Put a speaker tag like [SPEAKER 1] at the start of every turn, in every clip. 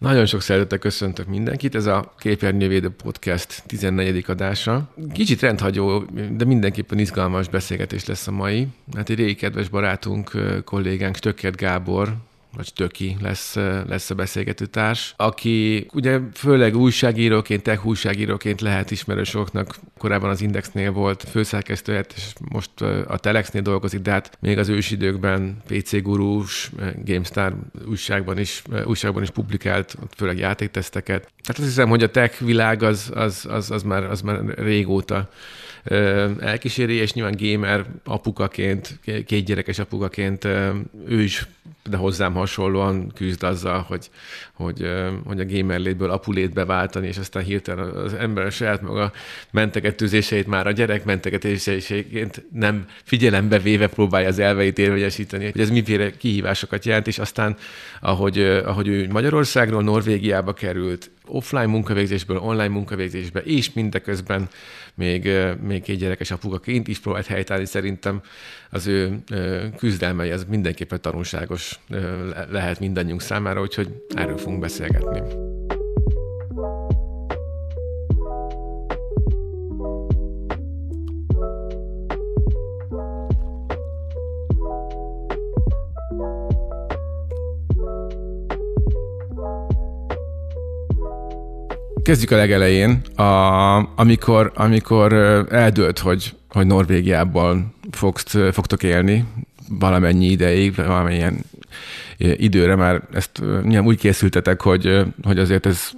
[SPEAKER 1] Nagyon sok szeretettel köszöntök mindenkit, ez a Képernyővédő Podcast 14. adása. Kicsit rendhagyó, de mindenképpen izgalmas beszélgetés lesz a mai. Hát egy régi kedves barátunk, kollégánk Stökkert Gábor, vagy Töki lesz, lesz a beszélgető társ, aki ugye főleg újságíróként, tech újságíróként lehet ismerősoknak, korábban az Indexnél volt főszerkesztő, és most a Telexnél dolgozik, de hát még az ősidőkben PC Gurús, GameStar újságban is, újságban is publikált, főleg játékteszteket. Hát azt hiszem, hogy a tech világ az, az, az, az, már, az már régóta elkíséri, és nyilván gamer apukaként, két gyerekes apukaként ő is de hozzám hasonlóan küzd azzal, hogy, hogy, hogy a gamer létből apulétbe váltani, és aztán hirtelen az ember a saját maga mentegetőzéseit már a gyerek mentegetőzéseiként nem figyelembe véve próbálja az elveit érvényesíteni, hogy ez miféle kihívásokat jelent, és aztán ahogy, ahogy ő Magyarországról Norvégiába került, offline munkavégzésből online munkavégzésbe, és mindeközben még, még egy gyerekes apukaként is próbált helytállni. Szerintem az ő küzdelmei az mindenképpen tanulságos lehet mindannyiunk számára, úgyhogy erről fogunk beszélgetni. Kezdjük a legelején, a, amikor, amikor eldőlt, hogy, hogy Norvégiából fogsz, fogtok élni valamennyi ideig, valamilyen időre már ezt nyilván úgy készültetek, hogy, hogy azért ez,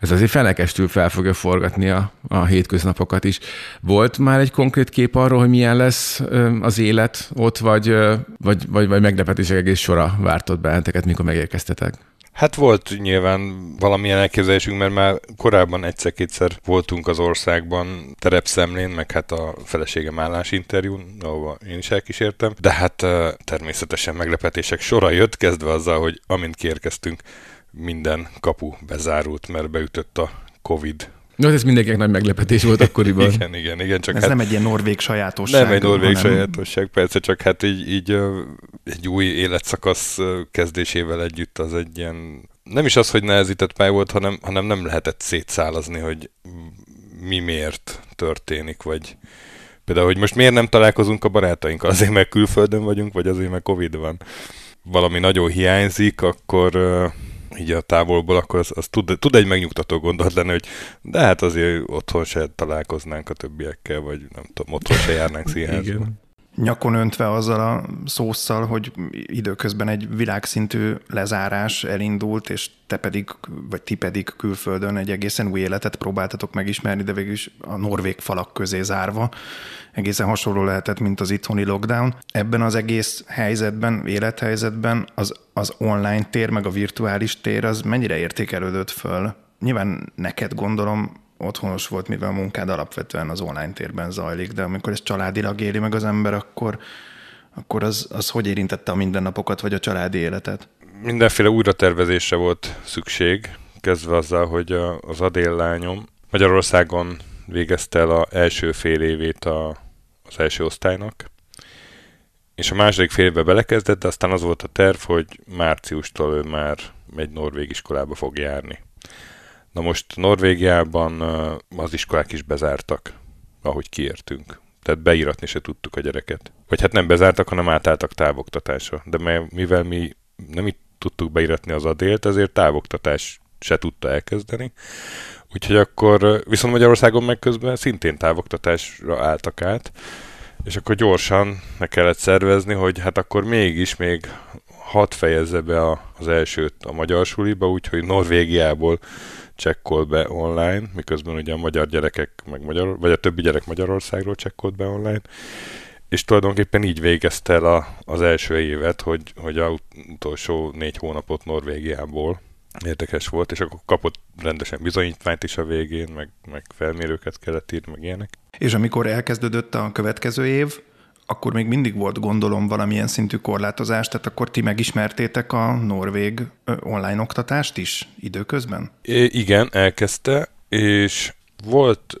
[SPEAKER 1] ez azért fenekestül fel fogja forgatni a, a hétköznapokat is. Volt már egy konkrét kép arról, hogy milyen lesz az élet ott, vagy, vagy, vagy, vagy meglepetések egész sora vártott benneteket, mikor megérkeztetek?
[SPEAKER 2] Hát volt nyilván valamilyen elképzelésünk, mert már korábban egyszer-kétszer voltunk az országban terepszemlén, meg hát a feleségem állásinterjún, ahova én is elkísértem, de hát természetesen meglepetések sora jött, kezdve azzal, hogy amint kiérkeztünk, minden kapu bezárult, mert beütött a Covid
[SPEAKER 1] No, ez mindenkinek nagy meglepetés volt akkoriban.
[SPEAKER 2] igen, igen, igen.
[SPEAKER 3] Csak ez hát nem egy ilyen norvég sajátosság.
[SPEAKER 2] Nem egy norvég hanem... sajátosság, persze, csak hát így, így egy új életszakasz kezdésével együtt az egy ilyen, nem is az, hogy nehezített pálya volt, hanem, hanem nem lehetett szétszálazni, hogy mi miért történik, vagy például, hogy most miért nem találkozunk a barátainkkal, azért mert külföldön vagyunk, vagy azért mert Covid van. Valami nagyon hiányzik, akkor így a távolból, akkor az, az tud, tud egy megnyugtató gondolat lenni, hogy de hát azért otthon se találkoznánk a többiekkel, vagy nem tudom, otthon se járnánk színházba
[SPEAKER 3] nyakon öntve azzal a szószal, hogy időközben egy világszintű lezárás elindult, és te pedig, vagy ti pedig külföldön egy egészen új életet próbáltatok megismerni, de végül is a norvég falak közé zárva. Egészen hasonló lehetett, mint az itthoni lockdown. Ebben az egész helyzetben, élethelyzetben az, az online tér, meg a virtuális tér, az mennyire értékelődött föl? Nyilván neked gondolom otthonos volt, mivel a munkád alapvetően az online térben zajlik, de amikor ezt családilag éli meg az ember, akkor, akkor az, az hogy érintette a mindennapokat, vagy a családi életet?
[SPEAKER 2] Mindenféle újratervezésre volt szükség, kezdve azzal, hogy az Adél lányom Magyarországon végezte el az első fél évét a, az első osztálynak, és a második fél évbe belekezdett, de aztán az volt a terv, hogy márciustól ő már egy norvég iskolába fog járni. Na most Norvégiában az iskolák is bezártak, ahogy kiértünk. Tehát beíratni se tudtuk a gyereket. Vagy hát nem bezártak, hanem átálltak távoktatásra. De mivel mi nem itt tudtuk beíratni az adélt, ezért távoktatás se tudta elkezdeni. Úgyhogy akkor viszont Magyarországon meg közben szintén távoktatásra álltak át, és akkor gyorsan meg kellett szervezni, hogy hát akkor mégis még hat fejezze be az elsőt a magyar suliba, úgyhogy Norvégiából csekkol be online, miközben ugye a magyar gyerekek, meg magyar, vagy a többi gyerek Magyarországról csekkolt be online, és tulajdonképpen így végezte el a, az első évet, hogy, hogy a utolsó négy hónapot Norvégiából érdekes volt, és akkor kapott rendesen bizonyítványt is a végén, meg, meg felmérőket kellett írni, meg ilyenek.
[SPEAKER 3] És amikor elkezdődött a következő év, akkor még mindig volt gondolom valamilyen szintű korlátozás, tehát akkor ti megismertétek a norvég online oktatást is időközben?
[SPEAKER 2] É, igen, elkezdte, és volt,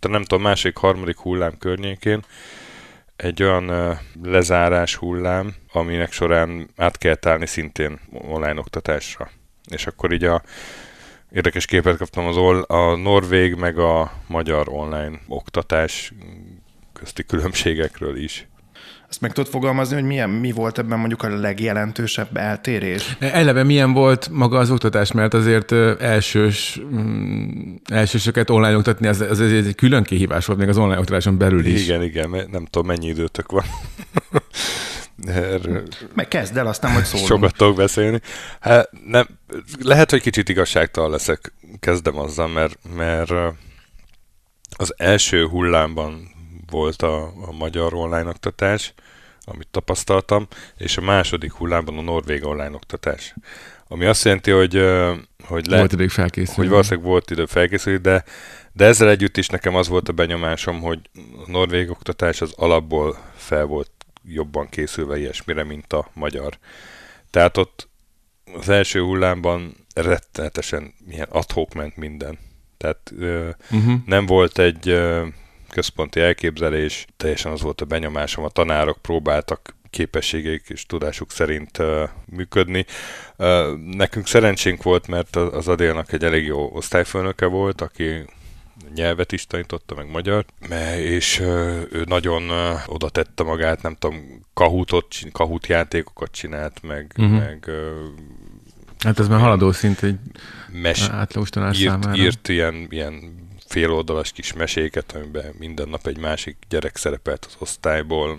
[SPEAKER 2] nem tudom, másik, harmadik hullám környékén egy olyan lezárás hullám, aminek során át kell állni szintén online oktatásra. és akkor így a érdekes képet kaptam az ol- a norvég meg a magyar online oktatás közti különbségekről is.
[SPEAKER 3] Ezt meg tudod fogalmazni, hogy milyen, mi volt ebben mondjuk a legjelentősebb eltérés?
[SPEAKER 1] Eleve milyen volt maga az oktatás, mert azért elsős, mm, elsősöket online oktatni, az, az, az egy külön kihívás volt még az online oktatáson belül is.
[SPEAKER 2] Igen, igen, nem tudom mennyi időtök van.
[SPEAKER 3] Erről Meg kezd el, aztán majd szólunk.
[SPEAKER 2] Sokat tudok beszélni. Hát, nem, lehet, hogy kicsit igazságtalan leszek, kezdem azzal, mert, mert az első hullámban volt a, a magyar online oktatás, amit tapasztaltam, és a második hullámban a norvég online oktatás. Ami azt jelenti, hogy, hogy,
[SPEAKER 1] le, volt idő felkészülni.
[SPEAKER 2] hogy valószínűleg volt idő felkészülni, de, de ezzel együtt is nekem az volt a benyomásom, hogy a norvég oktatás az alapból fel volt jobban készülve ilyesmire, mint a magyar. Tehát ott az első hullámban rettenetesen milyen adhok ment minden. Tehát uh-huh. nem volt egy központi elképzelés, teljesen az volt a benyomásom, a tanárok próbáltak képességeik és tudásuk szerint uh, működni. Uh, nekünk szerencsénk volt, mert az Adélnak egy elég jó osztályfőnöke volt, aki nyelvet is tanította, meg magyar, és ő nagyon oda tette magát, nem tudom, kahutot, kahut játékokat csinált, meg, uh-huh. meg
[SPEAKER 1] Hát ez már haladó szint egy mes- átlagos tanár
[SPEAKER 2] írt,
[SPEAKER 1] számára.
[SPEAKER 2] Írt ilyen, ilyen féloldalas kis meséket, amiben minden nap egy másik gyerek szerepelt az osztályból,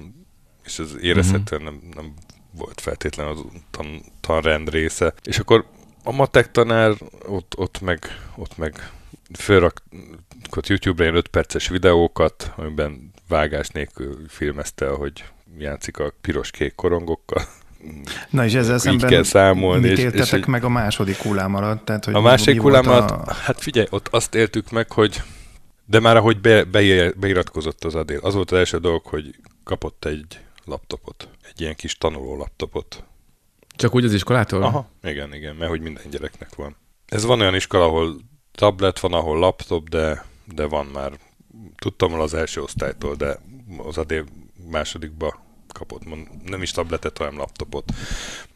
[SPEAKER 2] és ez érezhetően nem, nem volt feltétlenül az tan, tanrend része. És akkor a matek tanár ott, ott meg, ott meg fölrakott YouTube-ra ilyen 5 perces videókat, amiben vágás nélkül filmezte, hogy játszik a piros-kék korongokkal.
[SPEAKER 3] Na és ezzel szemben kell számolni. Mit éltetek és, meg a második hullám alatt? Tehát, hogy
[SPEAKER 2] a második hullám alatt, a... hát figyelj, ott azt éltük meg, hogy de már ahogy be, be, beiratkozott az Adél, az volt az első dolog, hogy kapott egy laptopot, egy ilyen kis tanuló laptopot.
[SPEAKER 1] Csak úgy az iskolától?
[SPEAKER 2] Aha, igen, igen, mert hogy minden gyereknek van. Ez van olyan iskola, ahol tablet van, ahol laptop, de, de van már. Tudtam az első osztálytól, de az Adél másodikba kapott, nem is tabletet, hanem laptopot.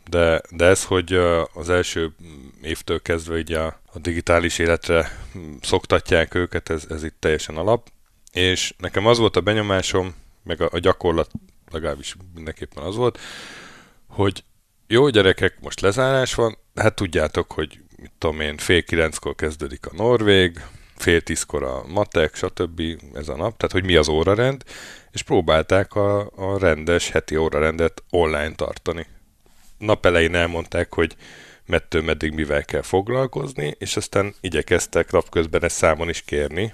[SPEAKER 2] De, de ez, hogy az első évtől kezdve így a, a digitális életre szoktatják őket, ez, ez itt teljesen alap. És nekem az volt a benyomásom, meg a, a gyakorlat legalábbis mindenképpen az volt, hogy jó gyerekek, most lezárás van, hát tudjátok, hogy mit tudom én, fél kilenckor kezdődik a Norvég, fél tízkor a matek, stb. ez a nap, tehát hogy mi az órarend, és próbálták a, a rendes heti órarendet online tartani. Nap elején elmondták, hogy mettől meddig mivel kell foglalkozni, és aztán igyekeztek napközben ezt számon is kérni,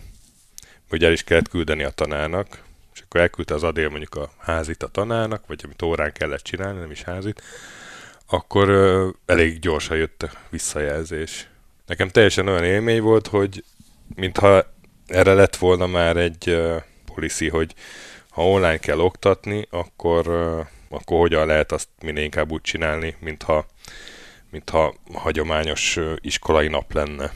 [SPEAKER 2] hogy el is kellett küldeni a tanárnak, és akkor elküldte az adél mondjuk a házit a tanárnak, vagy amit órán kellett csinálni, nem is házit, akkor ö, elég gyorsan jött a visszajelzés. Nekem teljesen olyan élmény volt, hogy mintha erre lett volna már egy uh, policy, hogy ha online kell oktatni, akkor, akkor hogyan lehet azt minél inkább úgy csinálni, mintha, mintha hagyományos iskolai nap lenne.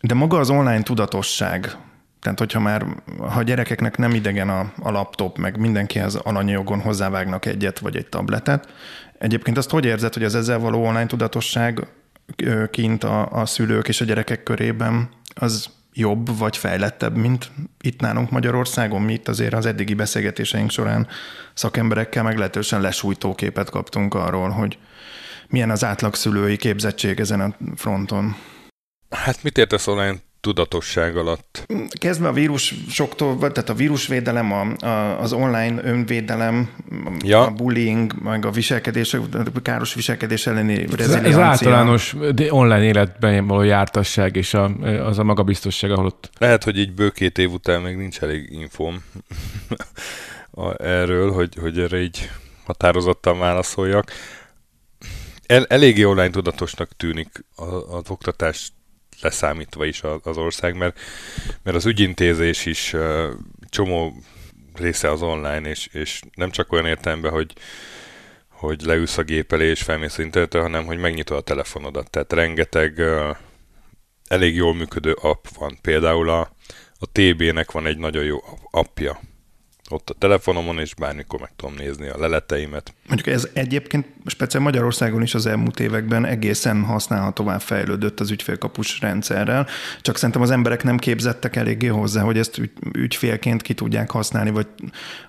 [SPEAKER 3] De maga az online tudatosság, tehát hogyha már ha a gyerekeknek nem idegen a, a laptop, meg mindenkihez alanyajogon hozzávágnak egyet vagy egy tabletet, egyébként azt hogy érzed, hogy az ezzel való online tudatosság kint a, a szülők és a gyerekek körében az jobb vagy fejlettebb, mint itt nálunk Magyarországon. Mi itt azért az eddigi beszélgetéseink során szakemberekkel meglehetősen lesújtó képet kaptunk arról, hogy milyen az átlagszülői képzettség ezen a fronton.
[SPEAKER 2] Hát mit értesz online tudatosság alatt?
[SPEAKER 3] Kezdve a vírus soktól, tehát a vírusvédelem, a, a, az online önvédelem, ja. a bullying, meg a viselkedés, a káros viselkedés elleni reziliencia. Ez
[SPEAKER 1] általános online életben való jártasság és a, az a magabiztosság, ahol ott...
[SPEAKER 2] Lehet, hogy így bő két év után még nincs elég infóm erről, hogy, hogy erre így határozottan válaszoljak. El, eléggé online tudatosnak tűnik az oktatás leszámítva is az ország, mert, mert az ügyintézés is csomó része az online, és, és nem csak olyan értelemben, hogy, hogy leülsz a gép és felmész internetre, hanem hogy megnyitod a telefonodat. Tehát rengeteg elég jól működő app van. Például a, a TB-nek van egy nagyon jó appja. Ott a telefonomon, és bármikor meg tudom nézni a leleteimet.
[SPEAKER 3] Mondjuk ez egyébként speciál Magyarországon is az elmúlt években egészen használhatóvá fejlődött az ügyfélkapus rendszerrel, csak szerintem az emberek nem képzettek eléggé hozzá, hogy ezt ügy, ügyfélként ki tudják használni, vagy,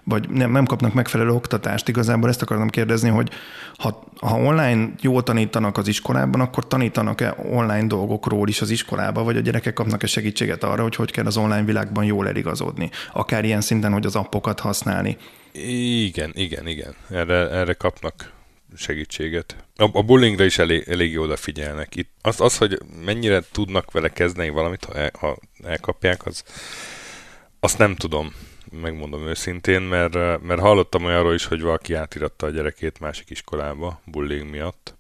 [SPEAKER 3] vagy nem, nem kapnak megfelelő oktatást. Igazából ezt akartam kérdezni, hogy ha, ha online jól tanítanak az iskolában, akkor tanítanak-e online dolgokról is az iskolába, vagy a gyerekek kapnak-e segítséget arra, hogy hogy kell az online világban jól eligazodni? Akár ilyen szinten, hogy az appokat használni.
[SPEAKER 2] Igen, igen, igen. Erre, erre kapnak segítséget. A, a bullyingre is elég, elég odafigyelnek. Itt az, az, hogy mennyire tudnak vele kezdeni valamit, ha, el, ha elkapják, az, azt nem tudom, megmondom őszintén, mert, mert hallottam olyanról is, hogy valaki átiratta a gyerekét másik iskolába bullying miatt.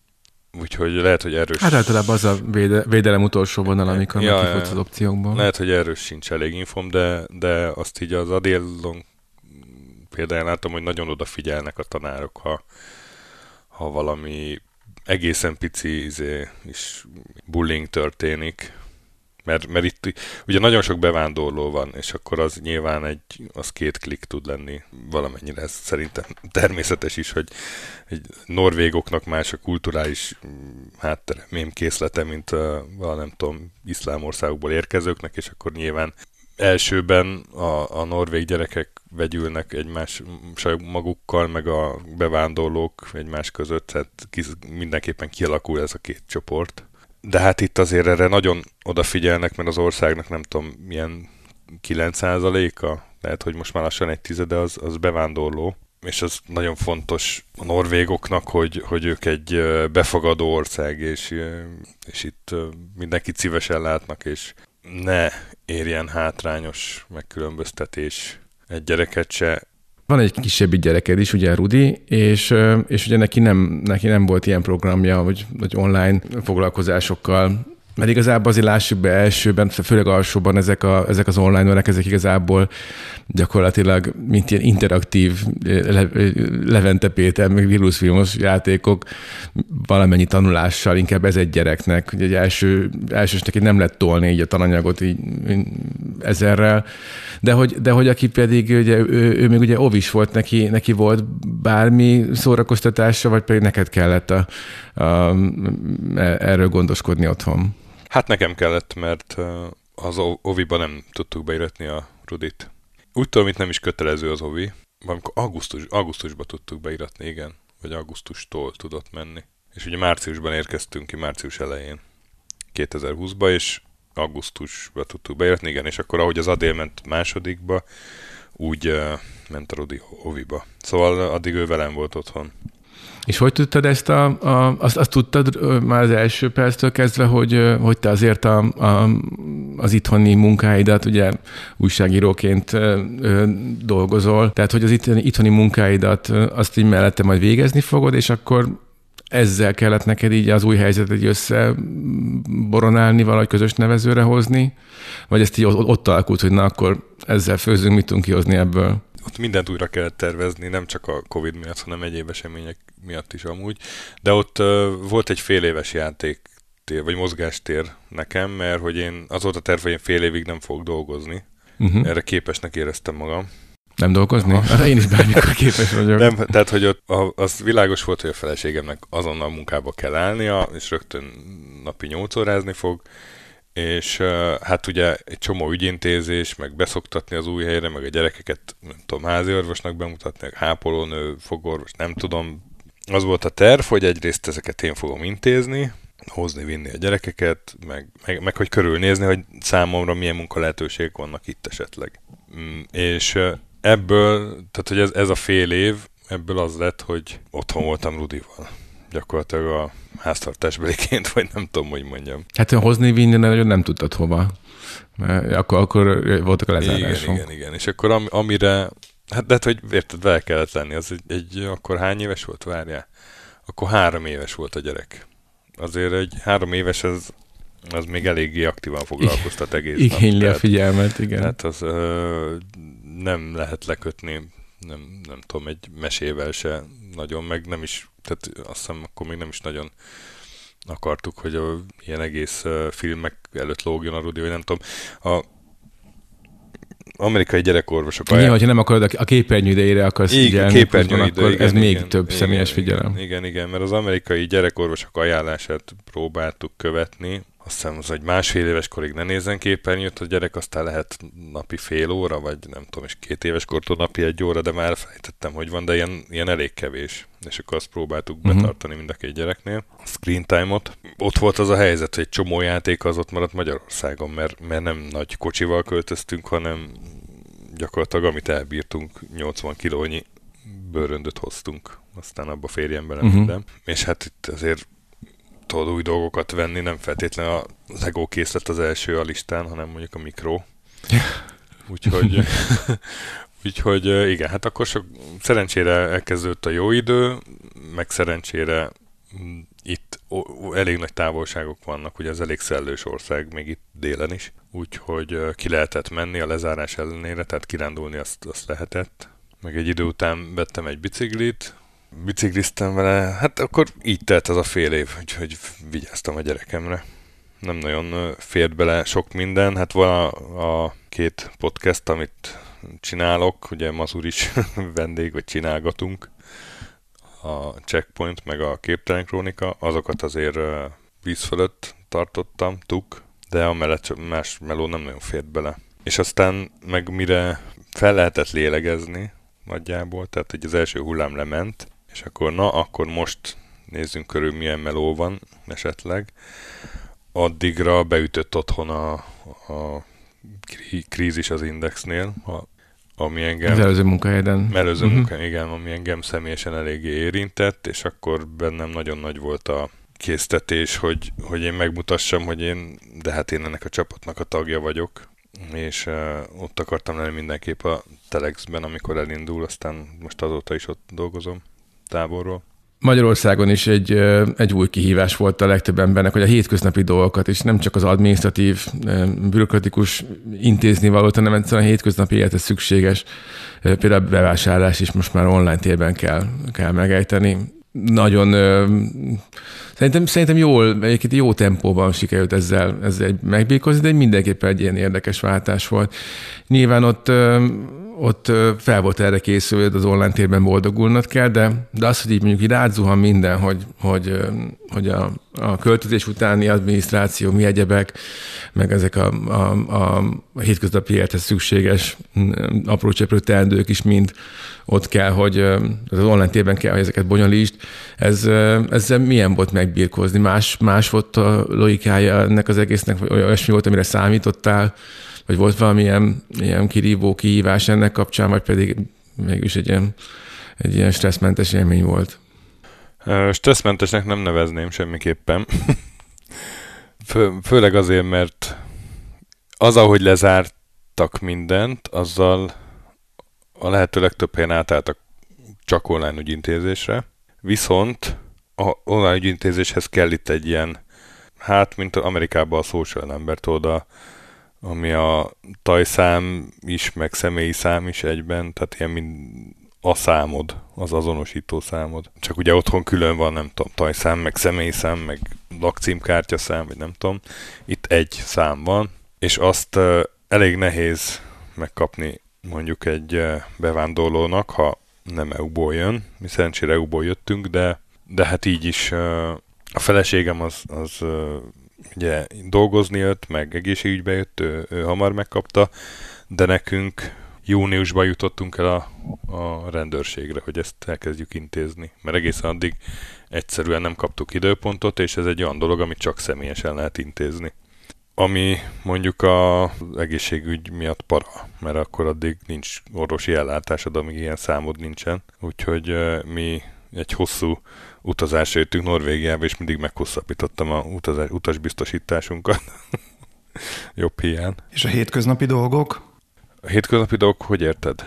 [SPEAKER 2] Úgyhogy lehet, hogy erős...
[SPEAKER 1] Hát általában az a véde, védelem utolsó vonal, amikor ja, kifutsz az opciókból.
[SPEAKER 2] Lehet, hogy erős sincs elég infom, de, de azt így az Adélon például látom, hogy nagyon odafigyelnek a tanárok, ha, ha valami egészen pici izé, is bullying történik, mert, mert itt ugye nagyon sok bevándorló van, és akkor az nyilván egy, az két klik tud lenni valamennyire. Ez szerintem természetes is, hogy egy norvégoknak más a kulturális háttere, készlete, mint a, a nem tudom, iszlám országokból érkezőknek, és akkor nyilván elsőben a, a norvég gyerekek vegyülnek egymás magukkal, meg a bevándorlók egymás között, tehát mindenképpen kialakul ez a két csoport. De hát itt azért erre nagyon odafigyelnek, mert az országnak nem tudom, milyen 9%-a, lehet, hogy most már lassan egy tizede az, az bevándorló, és az nagyon fontos a norvégoknak, hogy, hogy ők egy befogadó ország, és, és itt mindenkit szívesen látnak, és ne érjen hátrányos megkülönböztetés egy gyereket se.
[SPEAKER 1] Van egy kisebbi gyereked is, ugye Rudi, és, és ugye neki nem, neki nem volt ilyen programja, hogy, hogy online foglalkozásokkal mert igazából azért lássuk be elsőben, főleg alsóban ezek, a, ezek az online órák, ezek igazából gyakorlatilag mint ilyen interaktív le, Levente Péter, meg vírusfilmos játékok valamennyi tanulással, inkább ez egy gyereknek. Ugye egy első, elsős neki nem lett tolni így a tananyagot így ezerrel, de hogy, de hogy aki pedig, ugye, ő, ő még ugye ovis volt, neki, neki volt bármi szórakoztatása, vagy pedig neked kellett a, a, erről gondoskodni otthon?
[SPEAKER 2] Hát nekem kellett, mert az Oviba nem tudtuk beiratni a Rudit. Úgy tudom, itt nem is kötelező az Ovi. Valamikor augusztus, augusztusban tudtuk beiratni, igen. Vagy augusztustól tudott menni. És ugye márciusban érkeztünk ki, március elején. 2020-ba, és augusztusban tudtuk beiratni, igen, és akkor ahogy az Adél ment másodikba, úgy uh, ment a Rudi Oviba. Szóval addig ő velem volt otthon.
[SPEAKER 1] És hogy tudtad ezt a, a azt, azt tudtad már az első perctől kezdve, hogy, hogy te azért a, a, az itthoni munkáidat, ugye újságíróként dolgozol, tehát hogy az itthoni, itthoni munkáidat azt így mellette majd végezni fogod, és akkor ezzel kellett neked így az új helyzetet összeboronálni, valahogy közös nevezőre hozni? Vagy ezt így ott alakult, hogy na akkor ezzel főzünk, mit tudunk kihozni ebből?
[SPEAKER 2] ott mindent újra kellett tervezni, nem csak a Covid miatt, hanem egyéb események miatt is amúgy. De ott uh, volt egy fél éves játék tér, vagy mozgástér nekem, mert hogy én az volt a terv, hogy én fél évig nem fogok dolgozni. Uh-huh. Erre képesnek éreztem magam.
[SPEAKER 1] Nem dolgozni? Hát én is bármikor képes vagyok.
[SPEAKER 2] Nem, tehát, hogy ott az világos volt, hogy a feleségemnek azonnal munkába kell állnia, és rögtön napi nyolc órázni fog, és hát ugye egy csomó ügyintézés, meg beszoktatni az új helyre, meg a gyerekeket, nem tudom, házi orvosnak bemutatni, hápolónő, fogorvos, nem tudom. Az volt a terv, hogy egyrészt ezeket én fogom intézni, hozni, vinni a gyerekeket, meg, meg, meg hogy körülnézni, hogy számomra milyen munka lehetőségek vannak itt esetleg. Mm, és ebből, tehát hogy ez, ez a fél év, ebből az lett, hogy otthon voltam Rudival. Gyakorlatilag a háztartásbeliként, vagy nem tudom, hogy mondjam.
[SPEAKER 1] Hát hozni, vinni nagyon nem tudtad hova. Mert akkor, akkor voltak a lezárások.
[SPEAKER 2] Igen, igen, igen. És akkor am, amire, hát de hát, hogy érted, vele kellett lenni, az egy, egy, akkor hány éves volt, várjál? Akkor három éves volt a gyerek. Azért egy három éves, az, az még eléggé aktívan foglalkoztat egész
[SPEAKER 1] Igényli a figyelmet, igen.
[SPEAKER 2] Hát az ö, nem lehet lekötni, nem, nem tudom, egy mesével se nagyon, meg nem is tehát azt hiszem akkor még nem is nagyon akartuk, hogy a ilyen egész filmek előtt lógjon a Rudi, vagy nem tudom. A, amerikai gyerekorvosok
[SPEAKER 1] Nyilván, hogyha nem akarod a képernyő idejére akarsz
[SPEAKER 2] igen,
[SPEAKER 1] figyelni,
[SPEAKER 2] képernyő
[SPEAKER 1] akkor
[SPEAKER 2] idő, igen,
[SPEAKER 1] ez még
[SPEAKER 2] igen,
[SPEAKER 1] több
[SPEAKER 2] igen,
[SPEAKER 1] személyes
[SPEAKER 2] igen,
[SPEAKER 1] figyelem.
[SPEAKER 2] Igen, igen, igen, mert az amerikai gyerekorvosok ajánlását próbáltuk követni, azt hiszem az, hogy másfél éves korig ne nézzen képernyőt, a gyerek aztán lehet napi fél óra, vagy nem tudom, és két éves kortól napi egy óra, de már elfelejtettem, hogy van, de ilyen, ilyen elég kevés. És akkor azt próbáltuk uh-huh. betartani mind a két gyereknél. A screen time-ot. Ott volt az a helyzet, hogy egy csomó játék az ott maradt Magyarországon, mert, mert nem nagy kocsival költöztünk, hanem gyakorlatilag amit elbírtunk, 80 kilónyi bőröndöt hoztunk, aztán abba férjen bele uh-huh. minden. És hát itt azért tudod új dolgokat venni, nem feltétlenül a Lego készlet az első a listán, hanem mondjuk a mikro. Úgyhogy, úgyhogy igen, hát akkor sok, szerencsére elkezdődött a jó idő, meg szerencsére itt elég nagy távolságok vannak, ugye ez elég szellős ország, még itt délen is, úgyhogy ki lehetett menni a lezárás ellenére, tehát kirándulni azt, azt lehetett. Meg egy idő után vettem egy biciklit, bicikliztem vele, hát akkor így telt az a fél év, úgyhogy vigyáztam a gyerekemre. Nem nagyon fért bele sok minden, hát van a, a két podcast, amit csinálok, ugye Mazur is vendég, vagy csinálgatunk, a Checkpoint, meg a Képtelen Krónika, azokat azért víz fölött tartottam, tuk, de a mellett más meló nem nagyon fért bele. És aztán meg mire fel lehetett lélegezni, nagyjából, tehát hogy az első hullám lement, és akkor na, akkor most nézzünk körül milyen meló van esetleg. Addigra beütött otthon a, a krízis az Indexnél, a, ami engem...
[SPEAKER 1] Az előző munkahelyeden.
[SPEAKER 2] Előző uh-huh. munkahely, igen, ami engem személyesen eléggé érintett, és akkor bennem nagyon nagy volt a késztetés, hogy, hogy én megmutassam, hogy én, de hát én ennek a csapatnak a tagja vagyok, és uh, ott akartam lenni mindenképp a Telexben, amikor elindul, aztán most azóta is ott dolgozom távolról.
[SPEAKER 1] Magyarországon is egy, egy új kihívás volt a legtöbb embernek, hogy a hétköznapi dolgokat, és nem csak az administratív, bürokratikus intézni valót, hanem egyszerűen a hétköznapi életet szükséges, például a bevásárlás is most már online térben kell, kell megejteni. Nagyon Szerintem, szerintem jól, egyébként jó tempóban sikerült ezzel, ezzel megbírkozni, de mindenképpen egy ilyen érdekes váltás volt. Nyilván ott ott fel volt erre készülve, az online térben boldogulnod kell, de, de az, hogy így mondjuk így átzuhan minden, hogy, hogy, hogy a, a költözés utáni adminisztráció, mi egyebek, meg ezek a, a, a, a hétköznapi élethez szükséges apró cseprő teendők is mind ott kell, hogy az online térben kell, hogy ezeket bonyolítsd. Ez, ezzel milyen volt megbírkozni? Más, más volt a logikája ennek az egésznek, vagy olyasmi volt, amire számítottál? Vagy volt valamilyen ilyen kirívó kihívás ennek kapcsán, vagy pedig mégis egy ilyen, egy ilyen stresszmentes élmény volt?
[SPEAKER 2] Stresszmentesnek nem nevezném semmiképpen. Fő, főleg azért, mert az, ahogy lezártak mindent, azzal a lehető legtöbb helyen átálltak csak online ügyintézésre. Viszont a online ügyintézéshez kell itt egy ilyen, hát mint Amerikában a social number, oda ami a tajszám is, meg személyi szám is egyben, tehát ilyen mint a számod, az azonosító számod. Csak ugye otthon külön van, nem tudom, tajszám, meg személyi szám, meg lakcímkártya szám, vagy nem tudom. Itt egy szám van, és azt elég nehéz megkapni mondjuk egy uh, bevándorlónak, ha nem EU-ból jön. Mi szerencsére EU-ból jöttünk, de, de hát így is a feleségem az, az ugye dolgozni jött, meg egészségügybe jött, ő, ő hamar megkapta, de nekünk júniusban jutottunk el a, a rendőrségre, hogy ezt elkezdjük intézni. Mert egészen addig egyszerűen nem kaptuk időpontot, és ez egy olyan dolog, amit csak személyesen lehet intézni. Ami mondjuk az egészségügy miatt para, mert akkor addig nincs orvosi ellátásod, amíg ilyen számod nincsen. Úgyhogy mi egy hosszú utazásra jöttünk Norvégiába, és mindig meghosszabbítottam a utazás, utasbiztosításunkat. Jobb hiány.
[SPEAKER 3] És a hétköznapi dolgok?
[SPEAKER 2] A hétköznapi dolgok, hogy érted?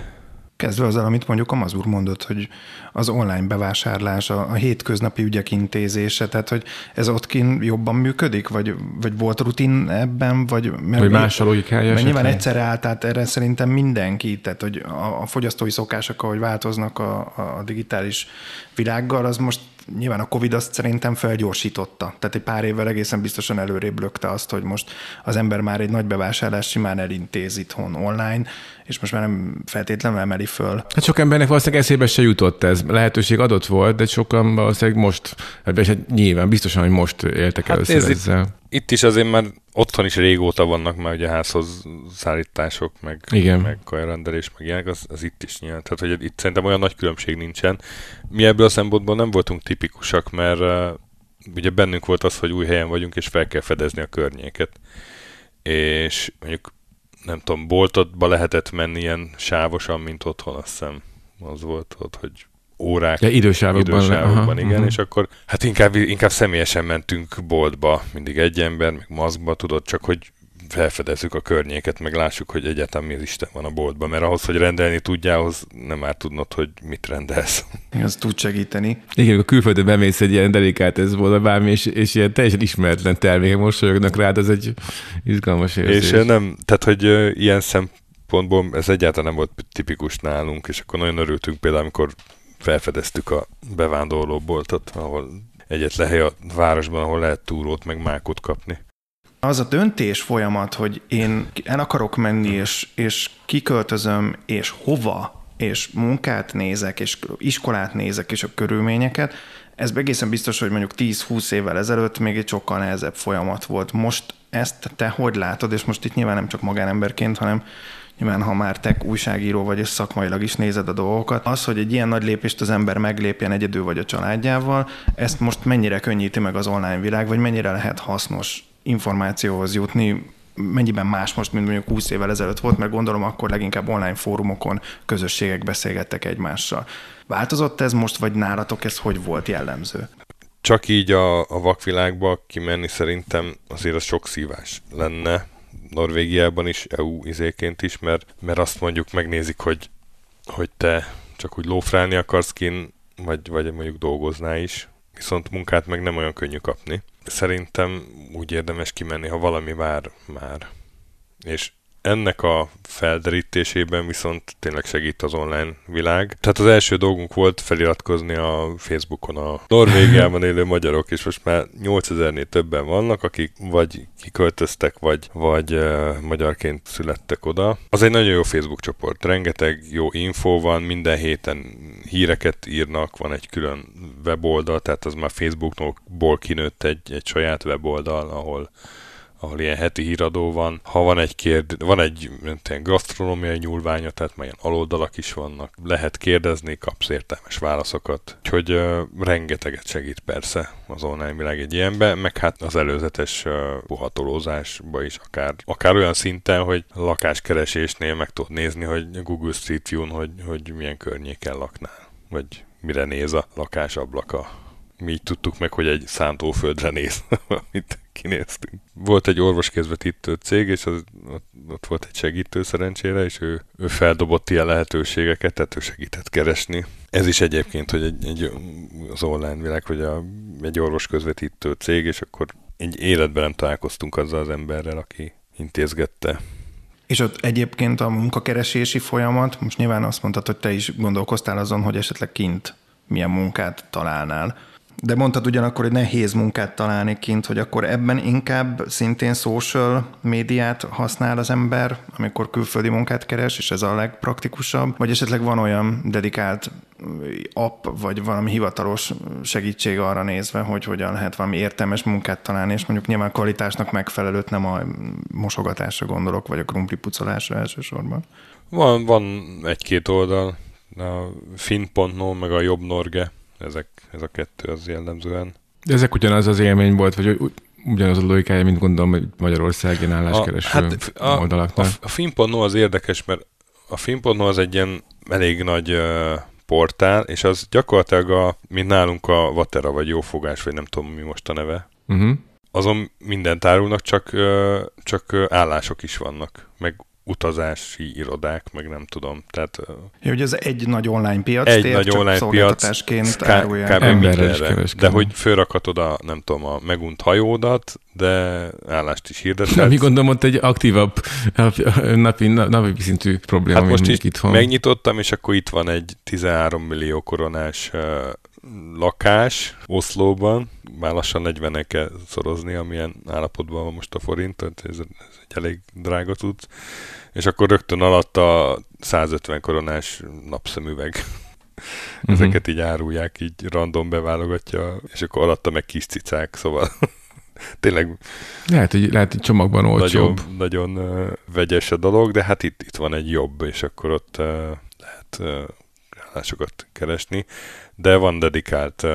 [SPEAKER 3] Kezdve azzal, amit mondjuk a Mazur mondott, hogy az online bevásárlás, a, a hétköznapi ügyek intézése, tehát hogy ez ott kint jobban működik, vagy, vagy volt rutin ebben, vagy...
[SPEAKER 1] Mert vagy más a logikája
[SPEAKER 3] Mert nyilván egyszerre állt át erre szerintem mindenki, tehát hogy a, a fogyasztói szokások, ahogy változnak a, a digitális világgal, az most nyilván a Covid azt szerintem felgyorsította. Tehát egy pár évvel egészen biztosan előrébb lökte azt, hogy most az ember már egy nagy bevásárlást simán elintéz itthon online, és most már nem feltétlenül emeli föl.
[SPEAKER 1] Hát sok embernek valószínűleg eszébe se jutott ez. Lehetőség adott volt, de sokan valószínűleg most, hát nyilván biztosan, hogy most éltek hát először ezzel.
[SPEAKER 2] Itt, is azért már otthon is régóta vannak már ugye házhoz szállítások, meg, Igen. meg kajarendelés, meg ilyenek, az, az itt is nyilván. Tehát, hogy itt szerintem olyan nagy különbség nincsen. Mi ebből a szempontból nem voltunk tipikusak, mert uh, ugye bennünk volt az, hogy új helyen vagyunk, és fel kell fedezni a környéket. És mondjuk nem tudom, boltodba lehetett menni ilyen sávosan, mint otthon, azt hiszem. Az volt ott, hogy órák.
[SPEAKER 1] Ja, idősávokban.
[SPEAKER 2] idősávokban aha, igen, aha. és akkor hát inkább, inkább személyesen mentünk boltba, mindig egy ember, meg maszkba, tudod, csak hogy felfedezzük a környéket, meg lássuk, hogy egyáltalán mi az Isten van a boltban, mert ahhoz, hogy rendelni tudjál, ahhoz nem már tudnod, hogy mit rendelsz.
[SPEAKER 3] Ez tud segíteni.
[SPEAKER 1] Igen, a külföldön bemész egy ilyen delikát ez volt bármi, és, és ilyen teljesen ismeretlen termékek mosolyognak rád, az egy izgalmas érzés.
[SPEAKER 2] És nem, tehát, hogy ilyen szempontból ez egyáltalán nem volt tipikus nálunk, és akkor nagyon örültünk például, amikor felfedeztük a bevándorlóboltot, ahol egyetlen hely a városban, ahol lehet túrót meg mákot kapni.
[SPEAKER 3] Az a döntés folyamat, hogy én el akarok menni, és, és kiköltözöm, és hova, és munkát nézek, és iskolát nézek, és a körülményeket, ez egészen biztos, hogy mondjuk 10-20 évvel ezelőtt még egy sokkal nehezebb folyamat volt. Most ezt te hogy látod, és most itt nyilván nem csak magánemberként, hanem nyilván ha már te újságíró vagy, és szakmailag is nézed a dolgokat, az, hogy egy ilyen nagy lépést az ember meglépjen egyedül vagy a családjával, ezt most mennyire könnyíti meg az online világ, vagy mennyire lehet hasznos információhoz jutni, mennyiben más most, mint mondjuk 20 évvel ezelőtt volt, mert gondolom akkor leginkább online fórumokon közösségek beszélgettek egymással. Változott ez most, vagy nálatok ez hogy volt jellemző?
[SPEAKER 2] Csak így a, a vakvilágba kimenni szerintem azért az sok szívás lenne, Norvégiában is, EU izéként is, mert, mert azt mondjuk megnézik, hogy, hogy te csak úgy lófrálni akarsz kin, vagy, vagy mondjuk dolgoznál is, viszont munkát meg nem olyan könnyű kapni. Szerintem úgy érdemes kimenni, ha valami már, már. És ennek a felderítésében viszont tényleg segít az online világ. Tehát az első dolgunk volt feliratkozni a Facebookon a Norvégiában élő magyarok, és most már 8000-nél többen vannak, akik vagy kiköltöztek, vagy, vagy uh, magyarként születtek oda. Az egy nagyon jó Facebook csoport, rengeteg jó info van, minden héten híreket írnak, van egy külön weboldal, tehát az már Facebookból kinőtt egy, egy saját weboldal, ahol ahol ilyen heti híradó van. Ha van egy kérd, van egy ilyen gasztronómiai nyúlványa, tehát már ilyen aloldalak is vannak. Lehet kérdezni, kapsz értelmes válaszokat. Úgyhogy uh, rengeteget segít persze az online világ egy ilyenbe, meg hát az előzetes uh, puhatolózásba is akár, akár olyan szinten, hogy lakáskeresésnél meg tudod nézni, hogy Google Street View-n, hogy, hogy milyen környéken laknál, vagy mire néz a lakásablaka mi így tudtuk meg, hogy egy szántóföldre néz, amit kinéztünk. Volt egy orvoskezvetítő cég, és az, ott volt egy segítő szerencsére, és ő, ő feldobott ilyen lehetőségeket, tehát ő segített keresni. Ez is egyébként, hogy egy, egy az online világ, hogy a, egy orvosközvetítő cég, és akkor egy életben nem találkoztunk azzal az emberrel, aki intézgette
[SPEAKER 3] és ott egyébként a munkakeresési folyamat, most nyilván azt mondtad, hogy te is gondolkoztál azon, hogy esetleg kint milyen munkát találnál. De mondtad ugyanakkor, hogy nehéz munkát találni kint, hogy akkor ebben inkább szintén social médiát használ az ember, amikor külföldi munkát keres, és ez a legpraktikusabb, vagy esetleg van olyan dedikált app, vagy valami hivatalos segítség arra nézve, hogy hogyan lehet valami értelmes munkát találni, és mondjuk nyilván kvalitásnak megfelelőt nem a mosogatásra gondolok, vagy a krumpli pucolásra elsősorban.
[SPEAKER 2] Van, van egy-két oldal, a fin.no, meg a jobb norge ezek, ez a kettő az jellemzően.
[SPEAKER 1] De ezek ugyanaz az élmény volt, vagy ugyanaz a logikája, mint gondolom, hogy Magyarországi álláskereső a, hát a, oldalaknál.
[SPEAKER 2] A, a film.no az érdekes, mert a film.no az egy ilyen elég nagy uh, portál, és az gyakorlatilag a, mint nálunk a Vatera, vagy Jófogás, vagy nem tudom mi most a neve. Uh-huh. Azon mindent árulnak, csak, uh, csak állások is vannak, meg utazási irodák, meg nem tudom. Tehát,
[SPEAKER 3] ja, hogy ez egy nagy online piac,
[SPEAKER 2] egy tér, nagy online piac, kb. De hogy fölrakhatod a, nem tudom, a megunt hajódat, de állást is hirdethetsz.
[SPEAKER 1] Mi gondolom, ott egy aktívabb napi, napi szintű probléma,
[SPEAKER 2] hát most itt itthon. megnyitottam, és akkor itt van egy 13 millió koronás lakás Oszlóban, már lassan 40 kell szorozni, amilyen állapotban van most a forint, tehát ez, ez egy elég drága tudsz. És akkor rögtön alatt a 150 koronás napszemüveg. Uh-huh. Ezeket így árulják, így random beválogatja, és akkor alatta meg kis cicák, szóval tényleg
[SPEAKER 1] lehet, hogy, lehet, hogy csomagban olcsóbb.
[SPEAKER 2] Nagyon, nagyon uh, vegyes a dolog, de hát itt, itt van egy jobb, és akkor ott uh, lehet uh, állásokat keresni, de van dedikált uh,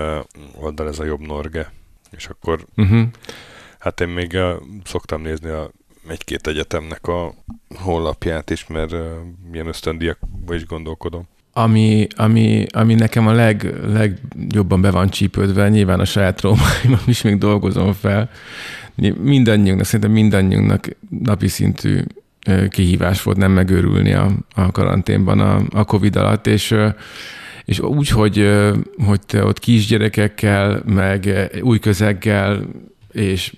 [SPEAKER 2] oldal, ez a jobb Norge, és akkor uh-huh. hát én még uh, szoktam nézni a egy-két egyetemnek a honlapját is, mert milyen ösztöndiakban is gondolkodom.
[SPEAKER 1] Ami, ami, ami nekem a leg, legjobban be van csípődve, nyilván a saját traumáimon is még dolgozom fel. Mindannyiunknak, szerintem mindannyiunknak napi szintű kihívás volt nem megőrülni a, a karanténban a, a Covid alatt, és és úgy, hogy, hogy te ott kisgyerekekkel, meg új közeggel, és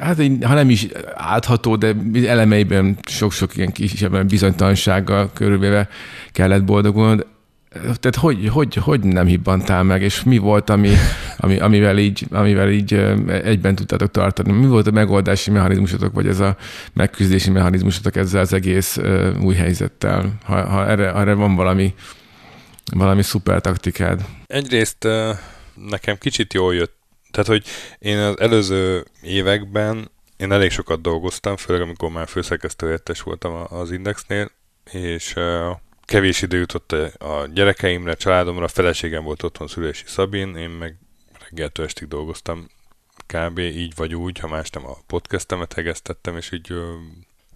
[SPEAKER 1] hát ha nem is átható, de elemeiben sok-sok ilyen kisebb bizonytalansággal körülvéve kellett boldogulni. Tehát hogy, hogy, hogy nem hibbantál meg, és mi volt, ami, ami, amivel, így, amivel így egyben tudtátok tartani? Mi volt a megoldási mechanizmusotok, vagy ez a megküzdési mechanizmusotok ezzel az egész új helyzettel? Ha, ha erre, erre van valami, valami szuper taktikád?
[SPEAKER 2] Egyrészt nekem kicsit jól jött tehát, hogy én az előző években én elég sokat dolgoztam, főleg amikor már főszerkesztőhelyettes voltam az Indexnél, és kevés idő jutott a gyerekeimre, családomra, a feleségem volt otthon Szülési Szabin, én meg reggeltől estig dolgoztam kb. így vagy úgy, ha más nem a podcastemet hegesztettem, és így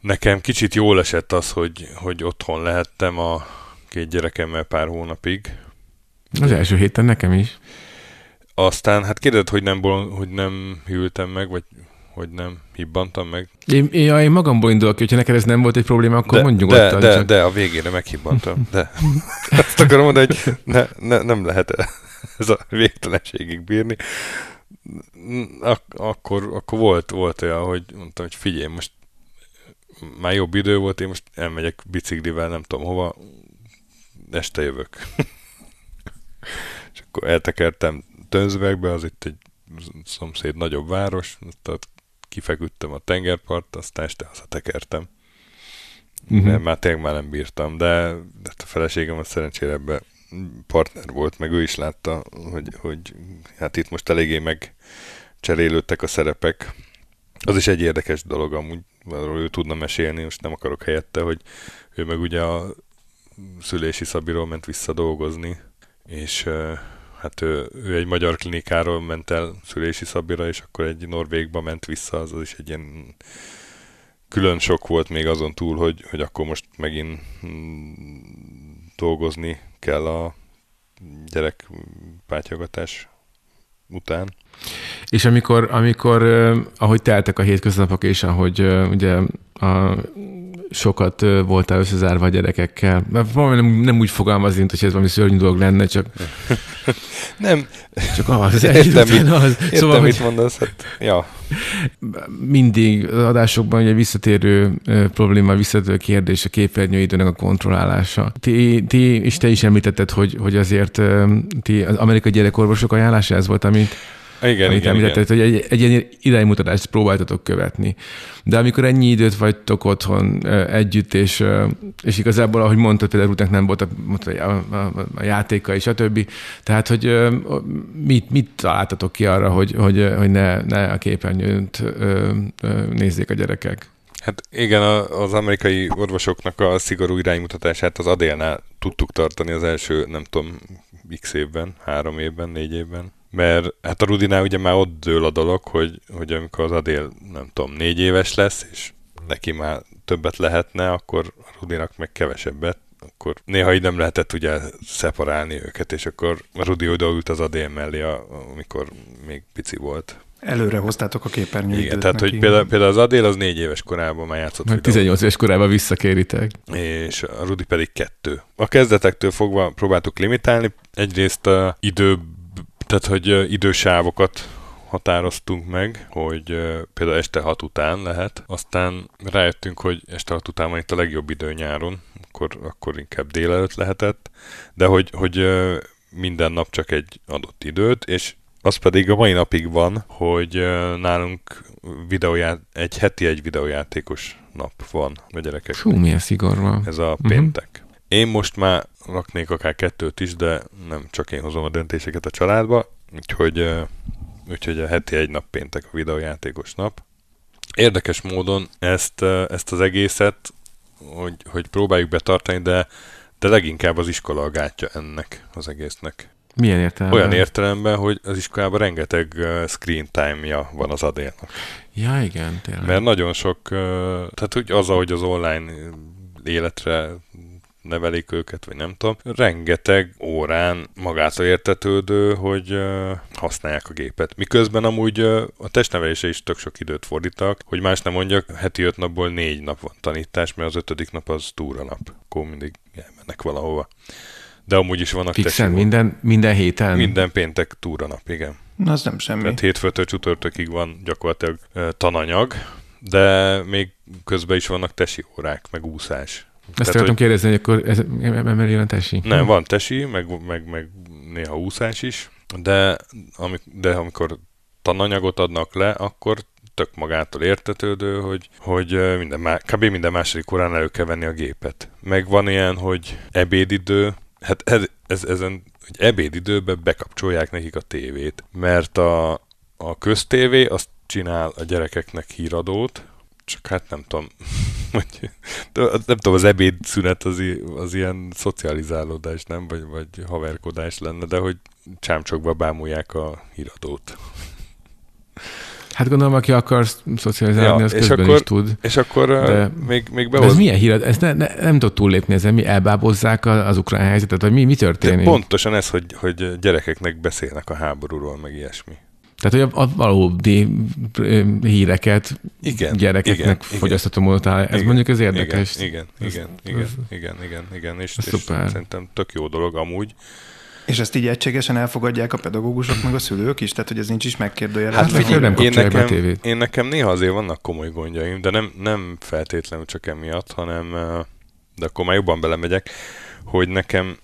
[SPEAKER 2] nekem kicsit jól esett az, hogy, hogy otthon lehettem a két gyerekemmel pár hónapig.
[SPEAKER 1] Az első héten nekem is.
[SPEAKER 2] Aztán hát kérdezed, hogy nem, hogy nem hűltem meg, vagy hogy nem hibbantam meg.
[SPEAKER 1] Én, én, én magamból indulok ki, hogyha neked ez nem volt egy probléma, akkor
[SPEAKER 2] de,
[SPEAKER 1] mondjuk
[SPEAKER 2] de, de, csak... de, a végére meghibbantam. De azt akarom mondani, hogy ne, ne, nem lehet ez a végtelenségig bírni. Ak- akkor, akkor volt, volt olyan, hogy mondtam, hogy figyelj, most már jobb idő volt, én most elmegyek biciklivel, nem tudom hova, este jövök. És akkor eltekertem Tönzvekbe, az itt egy szomszéd nagyobb város, tehát kifeküdtem a tengerpart, aztán este hazatekertem. Uh-huh. Mert már tényleg már nem bírtam, de, de a feleségem a szerencsére ebbe partner volt, meg ő is látta, hogy, hogy hát itt most eléggé meg cserélődtek a szerepek. Az is egy érdekes dolog amúgy, arról ő tudna mesélni, most nem akarok helyette, hogy ő meg ugye a szülési szabiról ment vissza dolgozni, és hát ő, ő egy magyar klinikáról ment el szülési szabira, és akkor egy Norvégba ment vissza, az, az is egy ilyen külön sok volt még azon túl, hogy, hogy akkor most megint mm, dolgozni kell a gyerek pátyogatás után.
[SPEAKER 1] És amikor, amikor ahogy teltek a hétköznapok, és ahogy ugye a sokat voltál összezárva a gyerekekkel. Mert nem, nem úgy fogalmazni, mint hogy ez valami szörnyű dolog lenne, csak...
[SPEAKER 2] nem.
[SPEAKER 1] Csak az, értem, mit,
[SPEAKER 2] az. Értem, szóval, mit mondasz, hát, ja.
[SPEAKER 1] Mindig az adásokban ugye visszatérő probléma, visszatérő kérdés a képernyőidőnek a kontrollálása. Ti, ti, és te is említetted, hogy, hogy azért ti az amerikai gyerekorvosok ajánlása ez volt, amit
[SPEAKER 2] igen,
[SPEAKER 1] amit
[SPEAKER 2] igen,
[SPEAKER 1] igen. hogy egy, egy ilyen iránymutatást próbáltatok követni. De amikor ennyi időt vagytok otthon együtt, és, és igazából, ahogy mondtad, például Rutek nem volt a, a, a, a játéka és a többi, tehát, hogy mit, mit találtatok ki arra, hogy, hogy, hogy ne, ne a képernyőt nézzék a gyerekek?
[SPEAKER 2] Hát igen, az amerikai orvosoknak a szigorú iránymutatását az Adélnál tudtuk tartani az első, nem tudom, x évben, három évben, négy évben mert hát a Rudinál ugye már ott dől a dolog, hogy, hogy amikor az Adél, nem tudom, négy éves lesz, és neki már többet lehetne, akkor a Rudinak meg kevesebbet, akkor néha így nem lehetett ugye szeparálni őket, és akkor a Rudi odaült az Adél mellé, amikor még pici volt.
[SPEAKER 3] Előre hoztátok a képernyőt.
[SPEAKER 2] Igen, tehát hogy például, például az Adél az négy éves korában már játszott.
[SPEAKER 1] Meg 18 éves korában visszakéritek.
[SPEAKER 2] És a Rudi pedig kettő. A kezdetektől fogva próbáltuk limitálni. Egyrészt a idő tehát, hogy idősávokat határoztunk meg, hogy például este hat után lehet, aztán rájöttünk, hogy este hat után van itt a legjobb idő nyáron, akkor, akkor inkább délelőtt lehetett, de hogy, hogy minden nap csak egy adott időt, és az pedig a mai napig van, hogy nálunk videóját, egy heti egy videójátékos nap van a gyerekek.
[SPEAKER 1] Fú, milyen szigor van.
[SPEAKER 2] Ez a uh-huh. Én most már raknék akár kettőt is, de nem csak én hozom a döntéseket a családba, úgyhogy, úgyhogy a heti egy nap péntek a videójátékos nap. Érdekes módon ezt, ezt az egészet, hogy, hogy próbáljuk betartani, de, de leginkább az iskola a gátja ennek az egésznek.
[SPEAKER 1] Milyen értelemben?
[SPEAKER 2] Olyan értelemben, hogy az iskolában rengeteg screen time-ja van az adélnak.
[SPEAKER 1] Ja, igen, tényleg.
[SPEAKER 2] Mert nagyon sok, tehát úgy az, ahogy az online életre nevelik őket, vagy nem tudom. Rengeteg órán magától értetődő, hogy uh, használják a gépet. Miközben amúgy uh, a testnevelése is tök sok időt fordítak, hogy más nem mondjak, heti öt napból négy nap van tanítás, mert az ötödik nap az túra nap. Akkor mindig elmennek valahova. De amúgy is vannak
[SPEAKER 1] Fixen, minden, minden héten?
[SPEAKER 2] Minden péntek túra nap, igen.
[SPEAKER 3] Na, az nem semmi.
[SPEAKER 2] Tehát hétfőtől csütörtökig van gyakorlatilag uh, tananyag, de még közben is vannak tesi órák, meg úszás.
[SPEAKER 1] Ezt akartam kérdezni, hogy akkor ez emeli a tesi?
[SPEAKER 2] Nem, van tesi, meg, meg, meg néha úszás is, de, amik, de amikor tananyagot adnak le, akkor tök magától értetődő, hogy, hogy minden, kb. minden második órán elő kell venni a gépet. Meg van ilyen, hogy ebédidő, hát ez, ez, ezen hogy ebédidőben bekapcsolják nekik a tévét, mert a, a köztévé azt csinál a gyerekeknek híradót, csak hát nem tudom, hogy, nem tudom, az ebédszünet az, az ilyen szocializálódás, nem? Vagy, vagy haverkodás lenne, de hogy csámcsokba bámulják a híradót.
[SPEAKER 1] Hát gondolom, aki akar szocializálni, ja, az közben
[SPEAKER 2] akkor,
[SPEAKER 1] is tud.
[SPEAKER 2] És akkor de, még, még behoz...
[SPEAKER 1] De ez milyen hír? Ez ne, ne, nem tud túllépni ezen, mi elbábozzák az ukrán helyzetet, vagy mi, mi történik?
[SPEAKER 2] De pontosan ez, hogy, hogy gyerekeknek beszélnek a háborúról, meg ilyesmi.
[SPEAKER 1] Tehát, hogy a, a valódi híreket
[SPEAKER 2] igen,
[SPEAKER 1] gyerekeknek
[SPEAKER 2] igen,
[SPEAKER 1] fogyasztató módon Ez igen, mondjuk ez érdekes.
[SPEAKER 2] Igen, igen, igen, igen, ez, igen, igen, igen, és, és szuper. szerintem tök jó dolog amúgy.
[SPEAKER 3] És ezt így egységesen elfogadják a pedagógusok meg a szülők is? Tehát, hogy ez nincs is megkérdőjelezve?
[SPEAKER 1] Hát figyelj, nem én nekem, a tévét.
[SPEAKER 2] én nekem néha azért vannak komoly gondjaim, de nem, nem feltétlenül csak emiatt, hanem de akkor már jobban belemegyek, hogy nekem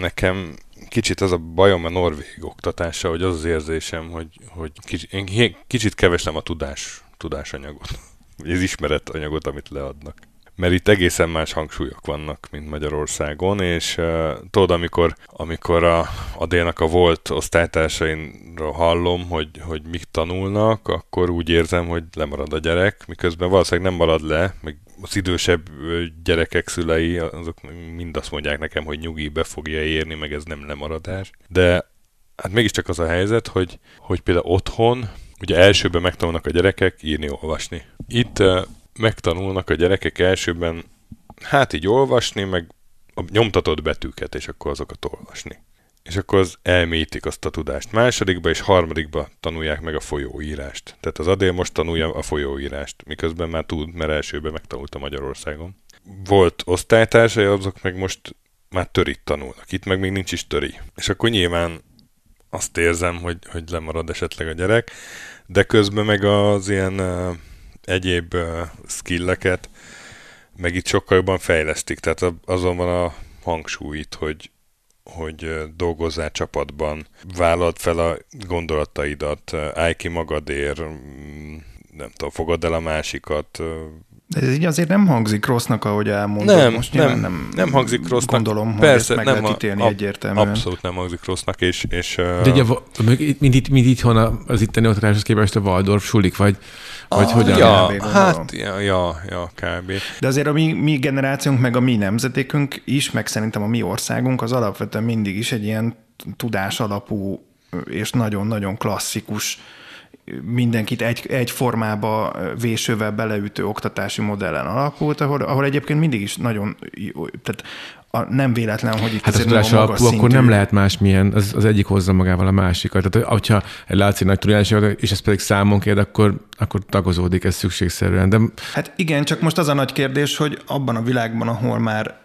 [SPEAKER 2] nekem kicsit az a bajom a norvég oktatása, hogy az az érzésem, hogy, hogy kicsit, én kicsit kevesem a tudás, tudásanyagot, az ismeretanyagot, amit leadnak. Mert itt egészen más hangsúlyok vannak, mint Magyarországon, és uh, tudod, amikor, amikor a, a dénak a volt osztálytársainról hallom, hogy, hogy mik tanulnak, akkor úgy érzem, hogy lemarad a gyerek, miközben valószínűleg nem marad le, meg az idősebb gyerekek szülei, azok mind azt mondják nekem, hogy nyugi be fogja érni, meg ez nem lemaradás. De hát mégiscsak az a helyzet, hogy, hogy például otthon, ugye elsőben megtanulnak a gyerekek írni, olvasni. Itt megtanulnak a gyerekek elsőben, hát így olvasni, meg a nyomtatott betűket, és akkor azokat olvasni és akkor az elmélyítik azt a tudást. Másodikba és harmadikba tanulják meg a folyóírást. Tehát az Adél most tanulja a folyóírást, miközben már tud, mert elsőben megtanulta Magyarországon. Volt osztálytársai, azok meg most már törit tanulnak. Itt meg még nincs is töri. És akkor nyilván azt érzem, hogy, hogy lemarad esetleg a gyerek, de közben meg az ilyen egyéb skilleket meg itt sokkal jobban fejlesztik. Tehát azon van a hangsúly itt, hogy hogy dolgozzál csapatban, vállalt fel a gondolataidat, állj ki magadért, nem tudom, fogad el a másikat.
[SPEAKER 3] De ez így azért nem hangzik rossznak, ahogy elmondod.
[SPEAKER 2] Nem, Most nem, nem, nem hangzik rossznak.
[SPEAKER 3] Gondolom, Persze, hogy ezt meg nem lehet ítélni ab, egyértelműen.
[SPEAKER 2] Abszolút nem hangzik rossznak, és... és
[SPEAKER 1] De ugye, mint, itt, mint itthon az itteni oktatáshoz képest a Waldorf sulik, vagy vagy ah, hogyan?
[SPEAKER 2] Ja, kb, hát, ja, ja, ja, kb.
[SPEAKER 3] De azért a mi, mi generációnk, meg a mi nemzetékünk is, meg szerintem a mi országunk az alapvetően mindig is egy ilyen tudás alapú és nagyon-nagyon klasszikus mindenkit egy, egy formába vésővel beleütő oktatási modellen alapult, ahol, ahol egyébként mindig is nagyon, tehát a, nem véletlen, hogy itt
[SPEAKER 1] hát azért az alapú, szintű... akkor nem lehet másmilyen, az, az egyik hozza magával a másikat. Tehát, hogyha egy látszik nagy tudás, és ez pedig számon kér, akkor, akkor tagozódik ez szükségszerűen. De...
[SPEAKER 3] Hát igen, csak most az a nagy kérdés, hogy abban a világban, ahol már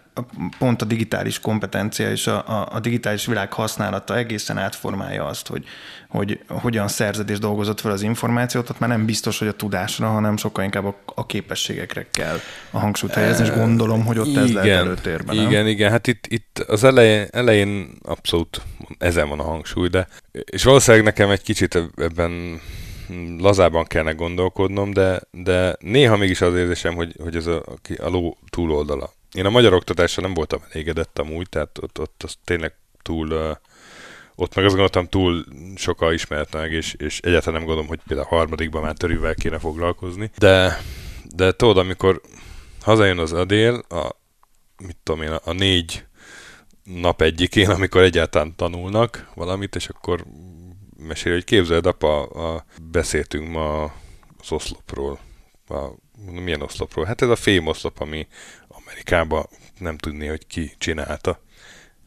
[SPEAKER 3] pont a digitális kompetencia és a, a, a digitális világ használata egészen átformálja azt, hogy, hogy hogyan szerzed és dolgozott fel az információt, ott már nem biztos, hogy a tudásra, hanem sokkal inkább a, a képességekre kell a hangsúlyt helyezni, és gondolom, hogy ott igen, ez lehet előtérben.
[SPEAKER 2] Igen, nem? igen, hát itt, itt az elején, elején abszolút ezen van a hangsúly, de és valószínűleg nekem egy kicsit ebben lazában kellene gondolkodnom, de, de néha mégis az érzésem, hogy, hogy ez a, a ló túloldala. Én a magyar oktatással nem voltam elégedett amúgy, tehát ott, ott az tényleg túl, ott meg azt gondoltam túl sokkal ismeretlen, és, és egyáltalán nem gondolom, hogy például a harmadikban már törővel kéne foglalkozni. De, de tudod, amikor hazajön az Adél, a, mit tudom én, a négy nap egyikén, amikor egyáltalán tanulnak valamit, és akkor mesél, hogy képzeld, apa, a, beszéltünk ma az oszlopról. A, milyen oszlopról? Hát ez a fém oszlop, ami Amerikában nem tudni, hogy ki csinálta.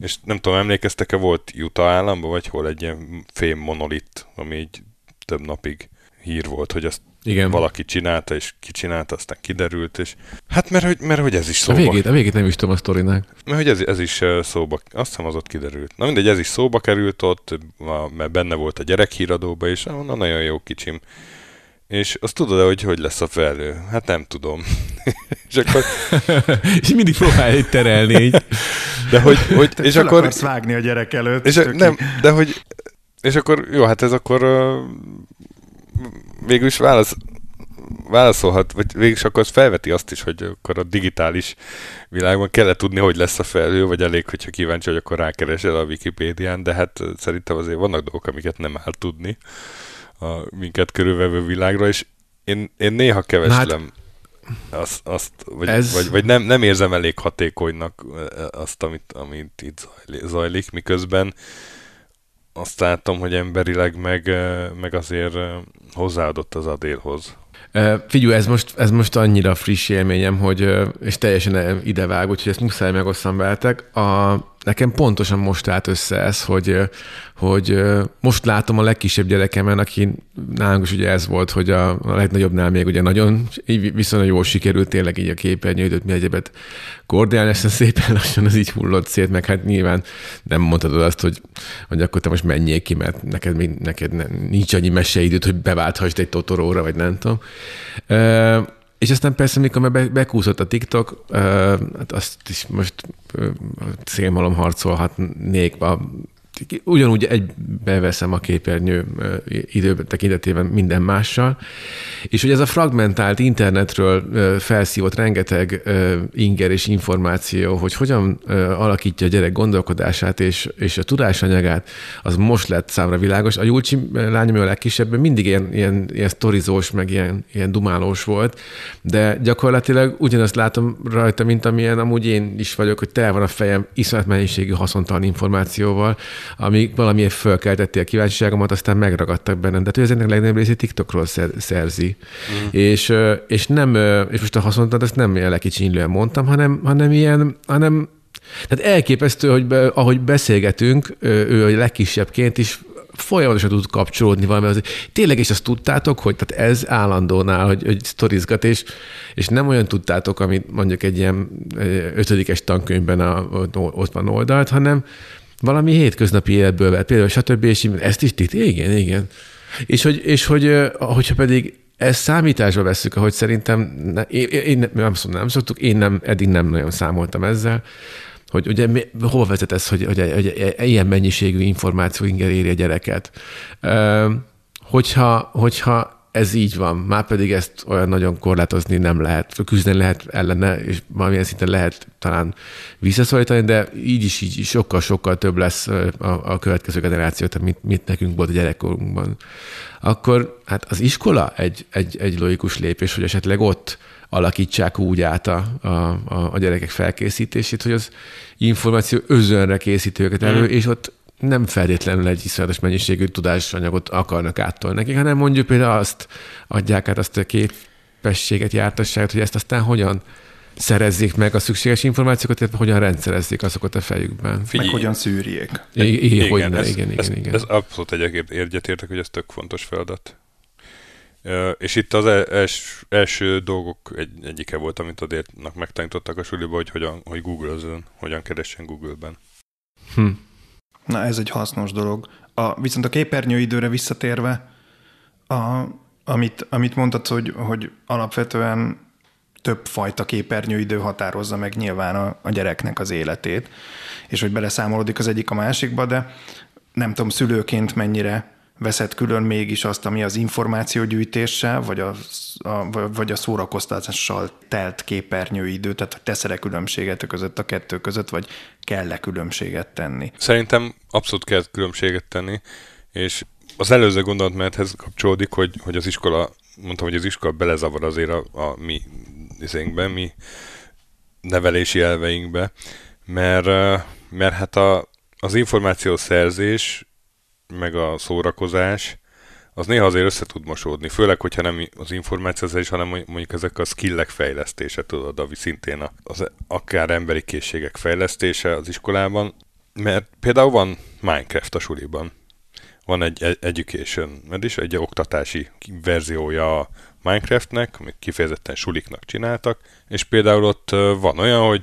[SPEAKER 2] És nem tudom, emlékeztek-e, volt Utah államban, vagy hol egy ilyen fém monolit, ami így több napig hír volt, hogy azt igen. valaki csinálta, és ki csinálta, aztán kiderült, és hát mert hogy, mert, hogy ez is szóba...
[SPEAKER 1] A végét, a végét nem is tudom a sztorinak.
[SPEAKER 2] Mert hogy ez, ez is szóba, azt hiszem az ott kiderült. Na mindegy, ez is szóba került ott, mert benne volt a gyerekhíradóba, és onnan nagyon jó kicsim. És azt tudod hogy hogy lesz a felhő? Hát nem tudom.
[SPEAKER 1] és akkor... és mindig próbálj terelni.
[SPEAKER 3] De hogy... hogy és akkor... vágni a gyerek előtt.
[SPEAKER 2] És a, nem, de hogy... És akkor, jó, hát ez akkor végül is válasz, válaszolhat, vagy végül is akkor az felveti azt is, hogy akkor a digitális világban kell tudni, hogy lesz a felhő, vagy elég, hogyha kíváncsi hogy akkor rákeresel a Wikipédián, de hát szerintem azért vannak dolgok, amiket nem áll tudni a minket körülvevő világra, és én, én néha keveslem hát, azt, azt vagy, ez... vagy, vagy nem, nem érzem elég hatékonynak azt, amit, amit itt zajlik, miközben azt látom, hogy emberileg meg, meg azért hozzáadott az adélhoz.
[SPEAKER 1] Figyelj, ez most, ez most annyira friss élményem, hogy, és teljesen idevág, úgyhogy ezt muszáj megosztam veletek. A, nekem pontosan most állt össze ez, hogy, hogy most látom a legkisebb gyerekemen, aki nálunk is ugye ez volt, hogy a, a legnagyobbnál még ugye nagyon viszonylag jól sikerült tényleg így a képernyőt, mi egyebet koordinálni, aztán szépen lassan az így hullott szét, meg hát nyilván nem mondhatod azt, hogy, hogy akkor te most menjél ki, mert neked, neked nincs annyi meseidőt, hogy beválthasd egy totoróra, vagy nem tudom. És aztán persze, mikor be, bekúszott a TikTok, hát azt is most szélmalom harcolhatnék a ugyanúgy egy beveszem a képernyő idő tekintetében minden mással, és hogy ez a fragmentált internetről felszívott rengeteg inger és információ, hogy hogyan alakítja a gyerek gondolkodását és, és a tudásanyagát, az most lett számra világos. A Julcsi lányom a legkisebb, mindig ilyen, ilyen, ilyen sztorizós, meg ilyen, ilyen dumálós volt, de gyakorlatilag ugyanazt látom rajta, mint amilyen amúgy én is vagyok, hogy tel van a fejem iszonyat mennyiségű haszontalan információval, ami valamiért fölkeltette a kíváncsiságomat, aztán megragadtak bennem. De ő ennek legnagyobb részét TikTokról szerzi. Mm. És, és nem, és most a haszontat ezt nem ilyen lekicsinylően mondtam, hanem, hanem ilyen, hanem tehát elképesztő, hogy be, ahogy beszélgetünk, ő a legkisebbként is folyamatosan tud kapcsolódni valami. Az, tényleg is azt tudtátok, hogy tehát ez állandónál, hogy, hogy sztorizgat, és, és nem olyan tudtátok, amit mondjuk egy ilyen ötödikes tankönyvben a, ott van oldalt, hanem, valami hétköznapi életből vett, például stb. És ezt is itt, igen, igen. És hogy, és hogy hogyha pedig ezt számításba veszük, ahogy szerintem, ne, én, én nem, nem, nem szoktuk, én nem, eddig nem nagyon számoltam ezzel, hogy ugye mi, hova vezet ez, hogy, hogy, hogy ilyen mennyiségű információ inger éri a gyereket. Hogyha, hogyha ez így van, már pedig ezt olyan nagyon korlátozni nem lehet, küzdeni lehet ellene, és valamilyen szinten lehet talán visszaszorítani, de így is így sokkal-sokkal több lesz a, a következő generáció, mint, mint nekünk volt a gyerekkorunkban. Akkor hát az iskola egy, egy, egy logikus lépés, hogy esetleg ott alakítsák úgy át a, a, a gyerekek felkészítését, hogy az információ özönre készíti őket elő, mm. és ott nem feltétlenül egy iszonyatos mennyiségű tudásanyagot akarnak áttolni nekik, hanem mondjuk például azt adják át azt a képességet, jártasságot, hogy ezt aztán hogyan szerezzék meg a szükséges információkat, illetve hogyan rendszerezzék azokat a fejükben.
[SPEAKER 3] Figyelj. Meg hogyan szűrjék.
[SPEAKER 1] I- igen, igen, ez, igen, igen, ez, igen.
[SPEAKER 2] Ez abszolút egyébként értek, hogy ez tök fontos feladat. És itt az els, első dolgok egy, egyike volt, amit Adélnak megtanítottak a suliba, hogy hogyan, hogy Google-özön, hogyan keressen Google-ben.
[SPEAKER 3] Hm. Na ez egy hasznos dolog. A, viszont a képernyőidőre visszatérve, a, amit, amit mondtad, hogy, hogy alapvetően több fajta képernyőidő határozza meg nyilván a, a gyereknek az életét, és hogy beleszámolódik az egyik a másikba, de nem tudom, szülőként mennyire veszed külön mégis azt, ami az információgyűjtéssel, vagy a, a, vagy a szórakoztatással telt képernyőidő, tehát tesz-e különbséget a között a kettő között, vagy kell-e különbséget tenni?
[SPEAKER 2] Szerintem abszolút kell különbséget tenni, és az előző gondolatmenethez kapcsolódik, hogy, hogy az iskola, mondtam, hogy az iskola belezavar azért a, a mi izénkbe, mi nevelési elveinkbe, mert, mert hát a, az információszerzés, meg a szórakozás, az néha azért össze tud mosódni, főleg, hogyha nem az információszerzés, hanem mondjuk ezek a skillek fejlesztése, tudod, ami szintén az akár emberi készségek fejlesztése az iskolában, mert például van Minecraft a suliban, van egy education, mert is egy oktatási verziója a Minecraftnek, amit kifejezetten suliknak csináltak, és például ott van olyan, hogy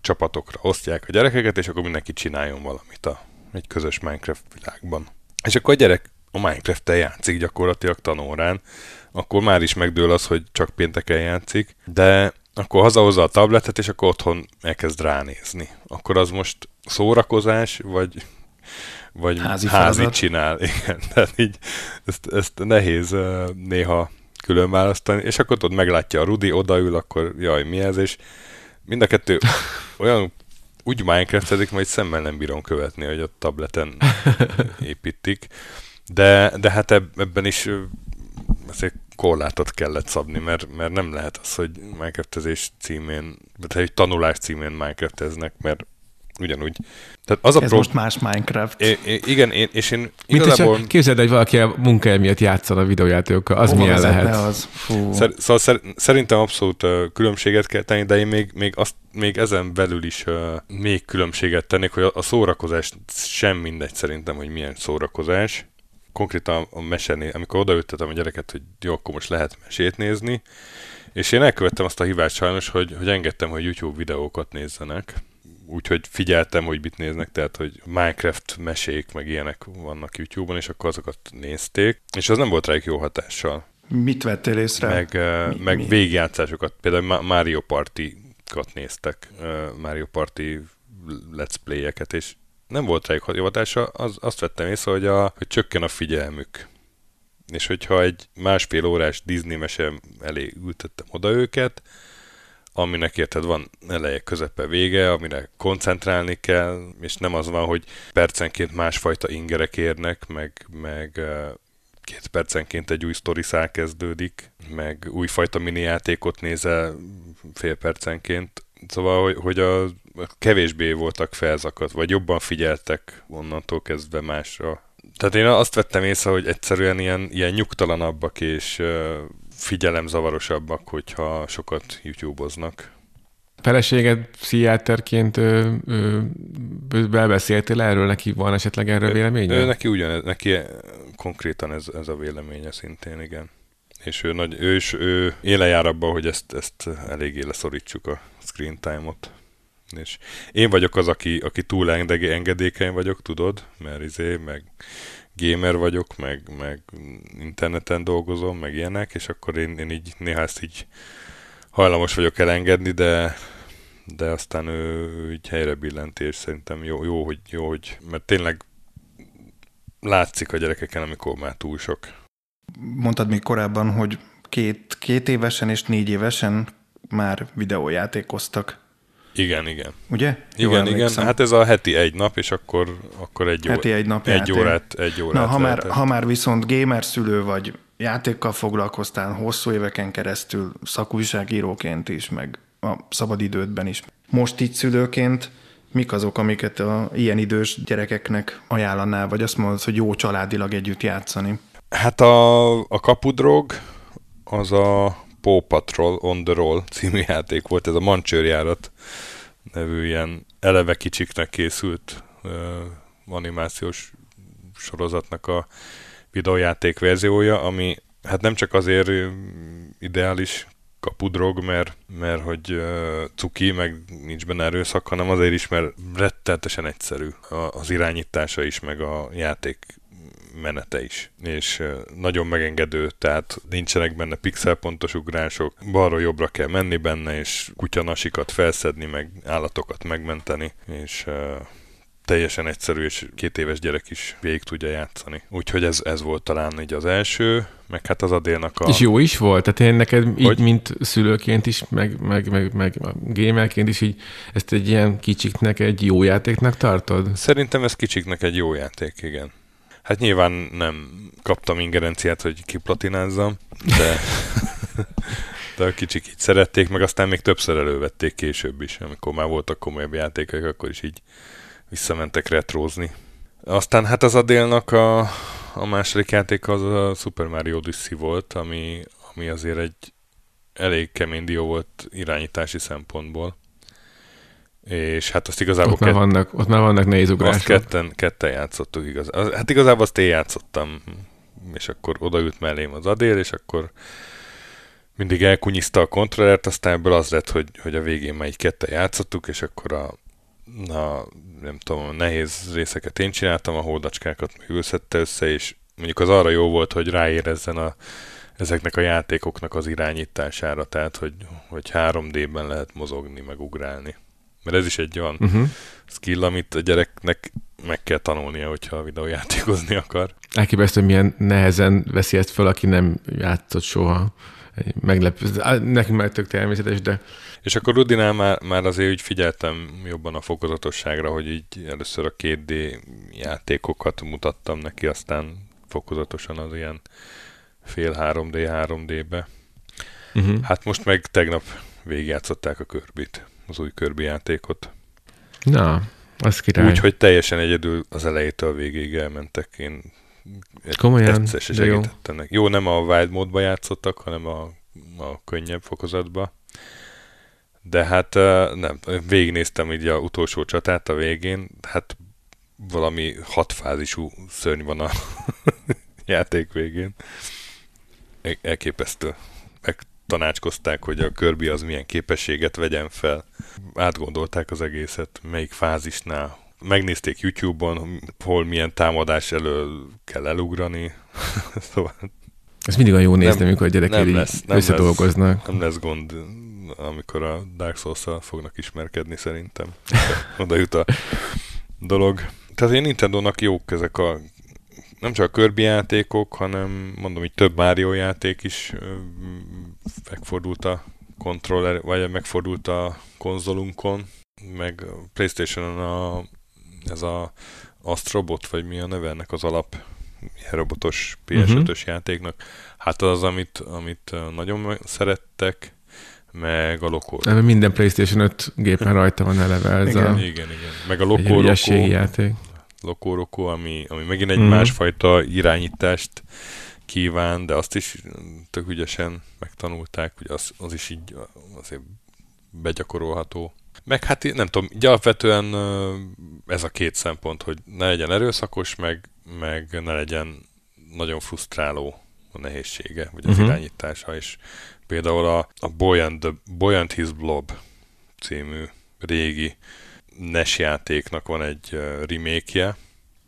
[SPEAKER 2] csapatokra osztják a gyerekeket, és akkor mindenki csináljon valamit a, egy közös Minecraft világban. És akkor a gyerek a Minecraft-tel játszik gyakorlatilag tanórán, akkor már is megdől az, hogy csak pénteken játszik, de akkor hazahozza a tabletet, és akkor otthon elkezd ránézni. Akkor az most szórakozás, vagy vagy házi, házi csinál. Igen, tehát így ezt, ezt nehéz néha külön választani, és akkor ott meglátja a Rudi, odaül, akkor jaj, mi ez, és mind a kettő olyan úgy Minecraftezik, majd szemmel nem bírom követni, hogy a tableten építik. De, de hát ebben is azért korlátot kellett szabni, mert, mert nem lehet az, hogy Minecraftezés címén, vagy egy tanulás címén Minecrafteznek, mert ugyanúgy.
[SPEAKER 3] Tehát az a Ez pro... most más Minecraft.
[SPEAKER 2] É, é, igen, én, és én igazából...
[SPEAKER 1] Mint képzeld, hogy valaki a munkája miatt játszana a videójátékokkal, az Hova milyen lehet?
[SPEAKER 3] Az? Fú.
[SPEAKER 2] Szer, szóval szer, szerintem abszolút uh, különbséget kell tenni, de én még, még, azt, még ezen belül is uh, még különbséget tennék, hogy a, a szórakozás sem mindegy szerintem, hogy milyen szórakozás. Konkrétan a mesenél, amikor odaültetem a gyereket, hogy jó, akkor most lehet mesét nézni, és én elkövettem azt a hívást sajnos, hogy, hogy engedtem, hogy YouTube videókat nézzenek úgyhogy figyeltem, hogy mit néznek, tehát hogy Minecraft mesék, meg ilyenek vannak YouTube-on, és akkor azokat nézték, és az nem volt rájuk jó hatással.
[SPEAKER 3] Mit vettél észre?
[SPEAKER 2] Meg, mi, meg mi? végigjátszásokat, például Mario Party-kat néztek, Mario Party let's play-eket, és nem volt rájuk jó hatása, az, azt vettem észre, hogy, a, hogy csökken a figyelmük. És hogyha egy másfél órás Disney mese elé ültettem oda őket, aminek érted van eleje, közepe, vége, amire koncentrálni kell, és nem az van, hogy percenként másfajta ingerek érnek, meg, meg két percenként egy új szál kezdődik, meg újfajta mini játékot nézel fél percenként. Szóval, hogy, hogy a kevésbé voltak felzakat, vagy jobban figyeltek onnantól kezdve másra. Tehát én azt vettem észre, hogy egyszerűen ilyen, ilyen nyugtalanabbak és figyelemzavarosabbak, hogyha sokat YouTube-oznak.
[SPEAKER 1] Feleséged pszichiáterként ö, ö, belbeszéltél erről, neki van esetleg erről véleménye?
[SPEAKER 2] Ő, neki ugyanez, neki konkrétan ez, ez a véleménye szintén, igen. És ő, nagy, ő is ő éle jár abban, hogy ezt, ezt eléggé leszorítsuk a screen time-ot. És én vagyok az, aki, aki túl engedékeny vagyok, tudod, mert izé, meg gamer vagyok, meg, meg interneten dolgozom, meg ilyenek, és akkor én, én így néha ezt így hajlamos vagyok elengedni, de, de aztán ő így helyre billenti, és szerintem jó, jó, hogy, jó, hogy, mert tényleg látszik a gyerekeken, amikor már túl sok.
[SPEAKER 3] Mondtad még korábban, hogy két, két évesen és négy évesen már videójátékoztak.
[SPEAKER 2] Igen, igen.
[SPEAKER 3] Ugye?
[SPEAKER 2] Igen, igen. Hát ez a heti egy nap, és akkor, akkor egy,
[SPEAKER 3] heti egy, nap
[SPEAKER 2] egy órát, egy órát
[SPEAKER 3] Na, ha már, ha már viszont gamer szülő vagy, játékkal foglalkoztál hosszú éveken keresztül, szakújságíróként is, meg a szabadidődben is. Most így szülőként mik azok, amiket a ilyen idős gyerekeknek ajánlanál, vagy azt mondod, hogy jó családilag együtt játszani?
[SPEAKER 2] Hát a, a kapudrog az a Paw Patrol on the Roll című játék volt, ez a mancsőrjárat nevű ilyen eleve kicsiknek készült uh, animációs sorozatnak a videójáték verziója, ami hát nem csak azért ideális kapudrog, mert, mert hogy uh, cuki, meg nincs benne erőszak, hanem azért is, mert rettenetesen egyszerű az irányítása is, meg a játék menete is, és nagyon megengedő, tehát nincsenek benne pixelpontos ugrások, balról jobbra kell menni benne, és kutyanasikat felszedni, meg állatokat megmenteni, és teljesen egyszerű, és két éves gyerek is végig tudja játszani. Úgyhogy ez, ez volt talán így az első, meg hát az Adélnak a...
[SPEAKER 1] És jó is volt? Tehát én neked hogy? így, mint szülőként is, meg, meg, meg, meg gamerként is így ezt egy ilyen kicsiknek egy jó játéknak tartod?
[SPEAKER 2] Szerintem ez kicsiknek egy jó játék, igen. Hát nyilván nem kaptam ingerenciát, hogy kiplatinázzam, de, de a kicsik így szerették, meg aztán még többször elővették később is, amikor már voltak komolyabb játékok, akkor is így visszamentek retrózni. Aztán hát az Adélnak a, a második játék az a Super Mario Odyssey volt, ami, ami azért egy elég kemény dió volt irányítási szempontból. És hát azt igazából...
[SPEAKER 1] Ott, kett... már, vannak, ott már vannak nehéz ugrások. Azt
[SPEAKER 2] ketten, ketten játszottuk igaz. Hát igazából azt én játszottam, és akkor odaült mellém az Adél, és akkor mindig elkunyiszta a kontrollert, aztán ebből az lett, hogy, hogy a végén már egy ketten játszottuk, és akkor a, a nem tudom, a nehéz részeket én csináltam, a hódacskákat meg ülszette össze, és mondjuk az arra jó volt, hogy ráérezzen a, ezeknek a játékoknak az irányítására, tehát hogy, hogy 3D-ben lehet mozogni, meg ugrálni. Mert ez is egy olyan uh-huh. skill, amit a gyereknek meg kell tanulnia, hogyha videójátékozni akar.
[SPEAKER 1] Elképesztő, milyen nehezen veszi ezt fel, aki nem játszott soha. Meglepő. Nekünk már tök természetes, de...
[SPEAKER 2] És akkor Rudinál már, már azért úgy figyeltem jobban a fokozatosságra, hogy így először a 2D játékokat mutattam neki, aztán fokozatosan az ilyen fél 3D, 3D-be. Uh-huh. Hát most meg tegnap végigjátszották a körbit az új körbi játékot.
[SPEAKER 1] Na, az király.
[SPEAKER 2] Úgyhogy teljesen egyedül az elejétől a végéig elmentek. Én
[SPEAKER 1] Komolyan,
[SPEAKER 2] és segítettem jó. jó, nem a wild módba játszottak, hanem a, a könnyebb fokozatba. De hát nem, végignéztem így a utolsó csatát a végén, hát valami hatfázisú szörny van a játék végén. Elképesztő. Meg tanácskozták, hogy a Kirby az milyen képességet vegyen fel. Átgondolták az egészet, melyik fázisnál. Megnézték YouTube-on, hol milyen támadás elől kell elugrani.
[SPEAKER 1] szóval ez mindig a jó nézni, amikor a gyerekek nem lesz, nem összedolgoznak.
[SPEAKER 2] Lesz, nem lesz gond, amikor a Dark souls fognak ismerkedni szerintem. Oda jut a dolog. Tehát én Nintendo-nak jók ezek a nem csak a Kirby játékok, hanem mondom, hogy több Mario játék is megfordult a controller, vagy megfordult a konzolunkon, meg Playstation-on a, ez a Astrobot, vagy mi a neve ennek az alap robotos PS5-ös uh-huh. Mhm. játéknak. Hát az, amit, amit nagyon szerettek, meg a Loco.
[SPEAKER 1] Minden PlayStation 5 gépen rajta van eleve ez
[SPEAKER 2] igen, a... Igen, igen. Meg a Loco
[SPEAKER 1] játék.
[SPEAKER 2] Lokoroko, ami, ami megint egy mm. másfajta irányítást kíván, de azt is tök ügyesen megtanulták, hogy az, az is így azért begyakorolható. Meg hát nem tudom, így alapvetően ez a két szempont, hogy ne legyen erőszakos, meg, meg ne legyen nagyon frusztráló a nehézsége, vagy az uh-huh. irányítása, és például a, a Buoyant, the, Buoyant His Blob című régi NES játéknak van egy remake-je,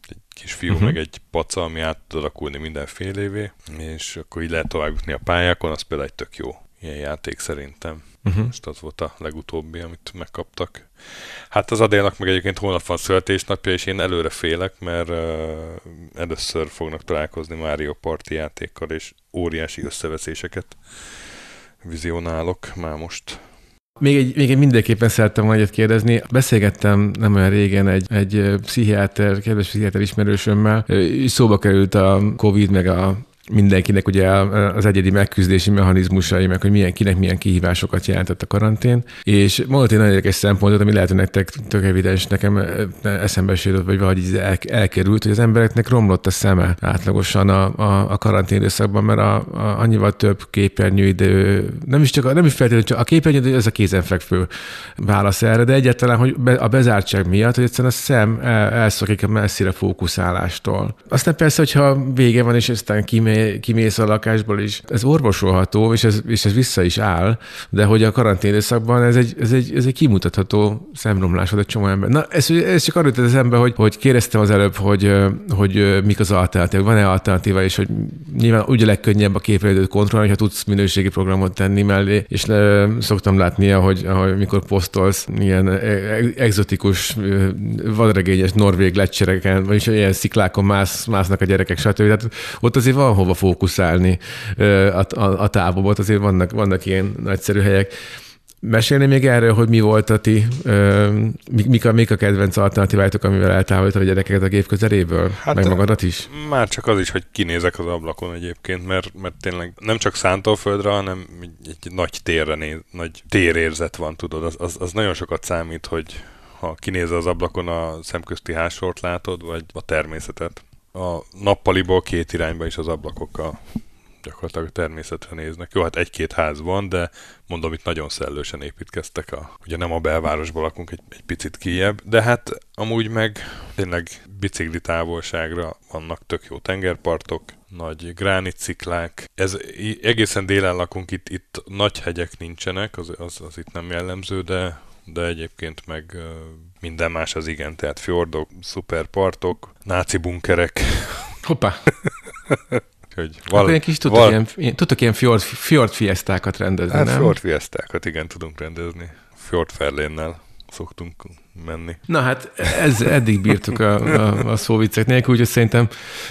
[SPEAKER 2] egy kis fiú uh-huh. meg egy paca, ami át tud alakulni mindenfélévé, és akkor így lehet tovább jutni a pályákon, az például egy tök jó ilyen játék szerintem. Uh-huh. Most az volt a legutóbbi, amit megkaptak. Hát az Adélnak meg egyébként holnap van születésnapja, és én előre félek, mert uh, először fognak találkozni Mario Party játékkal, és óriási összeveszéseket vizionálok már most.
[SPEAKER 1] Még egy, még egy mindenképpen szerettem volna egyet kérdezni. Beszélgettem nem olyan régen egy, egy pszichiáter, kedves pszichiáter ismerősömmel, szóba került a Covid, meg a mindenkinek ugye az egyedi megküzdési mechanizmusai, meg hogy milyen kinek milyen kihívásokat jelentett a karantén. És mondott egy nagyon érdekes szempontot, ami lehet, hogy nektek tök evidens, nekem eszembe sérült, vagy valahogy el, elkerült, hogy az embereknek romlott a szeme átlagosan a, a, a karantén időszakban, mert a, a, annyival több képernyőidő, nem is csak a, nem is feltétlenül csak a képernyőidő, ez a kézenfekvő válasz erre, de egyáltalán, hogy be, a bezártság miatt, hogy egyszerűen a szem el, elszokik a messzire fókuszálástól. Aztán persze, hogyha vége van, és aztán kimegy kimész a lakásból is. Ez orvosolható, és ez, és ez vissza is áll, de hogy a karantén időszakban ez egy, ez egy, ez egy kimutatható szemromlás volt egy csomó ember. Na, ez, ez csak arra jutott eszembe, hogy, hogy kérdeztem az előbb, hogy, hogy mik az alternatívák, van-e alternatíva, és hogy nyilván ugye legkönnyebb a képviselőt kontrollálni, ha tudsz minőségi programot tenni mellé, és le, szoktam látni, hogy, ahogy mikor posztolsz ilyen e, e, exotikus, vadregényes norvég lecsereken, vagyis ilyen sziklákon mász, másznak a gyerekek, stb. Tehát ott azért van hova fókuszálni a, a, a távolból, azért vannak, vannak ilyen nagyszerű helyek. Mesélni még erről, hogy mi volt a ti, ö, mik, a, mik a kedvenc alternatíváitok, amivel eltávolítani a gyerekeket a gép közeléből? Hát meg magadat is?
[SPEAKER 2] Már csak az is, hogy kinézek az ablakon egyébként, mert, mert tényleg nem csak szántóföldre, hanem egy, egy nagy térre néz, nagy térérzet van, tudod, az, az, az nagyon sokat számít, hogy ha kinéz az ablakon a szemközti hásort látod, vagy a természetet. A nappaliból két irányba is az gyakorlatilag a természetre néznek. Jó, hát egy-két ház van, de mondom, itt nagyon szellősen építkeztek. A, ugye nem a belvárosban lakunk, egy, egy picit kijebb, de hát amúgy meg tényleg bicikli távolságra vannak tök jó tengerpartok, nagy gránitsziklák. Ez egészen délen lakunk, itt, itt nagy hegyek nincsenek, az, az, az itt nem jellemző, de, de egyébként meg minden más az igen, tehát fjordok, szuperpartok, náci bunkerek.
[SPEAKER 1] Hoppá!
[SPEAKER 2] hogy
[SPEAKER 1] val- Akkor kis tudtok, val- ilyen, tudtok ilyen fjord, fjord fiesztákat rendezni,
[SPEAKER 2] hát
[SPEAKER 1] nem?
[SPEAKER 2] fjord fiesztákat, igen, tudunk rendezni. Fjord Ferlénnel szoktunk menni.
[SPEAKER 1] Na hát ez, eddig bírtuk a, a, a szóviccek nélkül, úgyhogy szerintem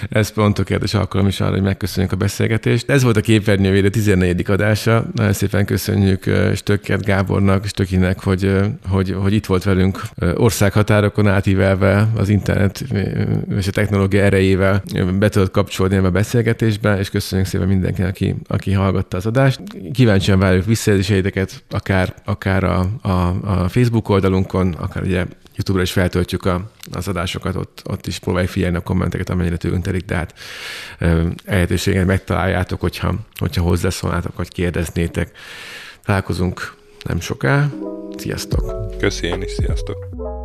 [SPEAKER 1] ez pont tökéletes alkalom is arra, hogy megköszönjük a beszélgetést. Ez volt a Képernyővédő 14. adása. Nagyon szépen köszönjük Stökkert Gábornak, Stökinek, hogy, hogy, hogy itt volt velünk országhatárokon átívelve az internet és a technológia erejével be tudott kapcsolni a beszélgetésbe, és köszönjük szépen mindenkinek, aki, aki hallgatta az adást. Kíváncsian várjuk visszajelzéseiteket, akár, akár a, a, a Facebook oldalunkon, akár ugye YouTube-ra is feltöltjük a, az adásokat, ott, ott is próbáljuk figyelni a kommenteket, amennyire tőlünk telik, de hát elhetőséget megtaláljátok, hogyha, hogyha hozzászólnátok, vagy kérdeznétek. Találkozunk nem soká. Sziasztok!
[SPEAKER 2] Köszi is, sziasztok!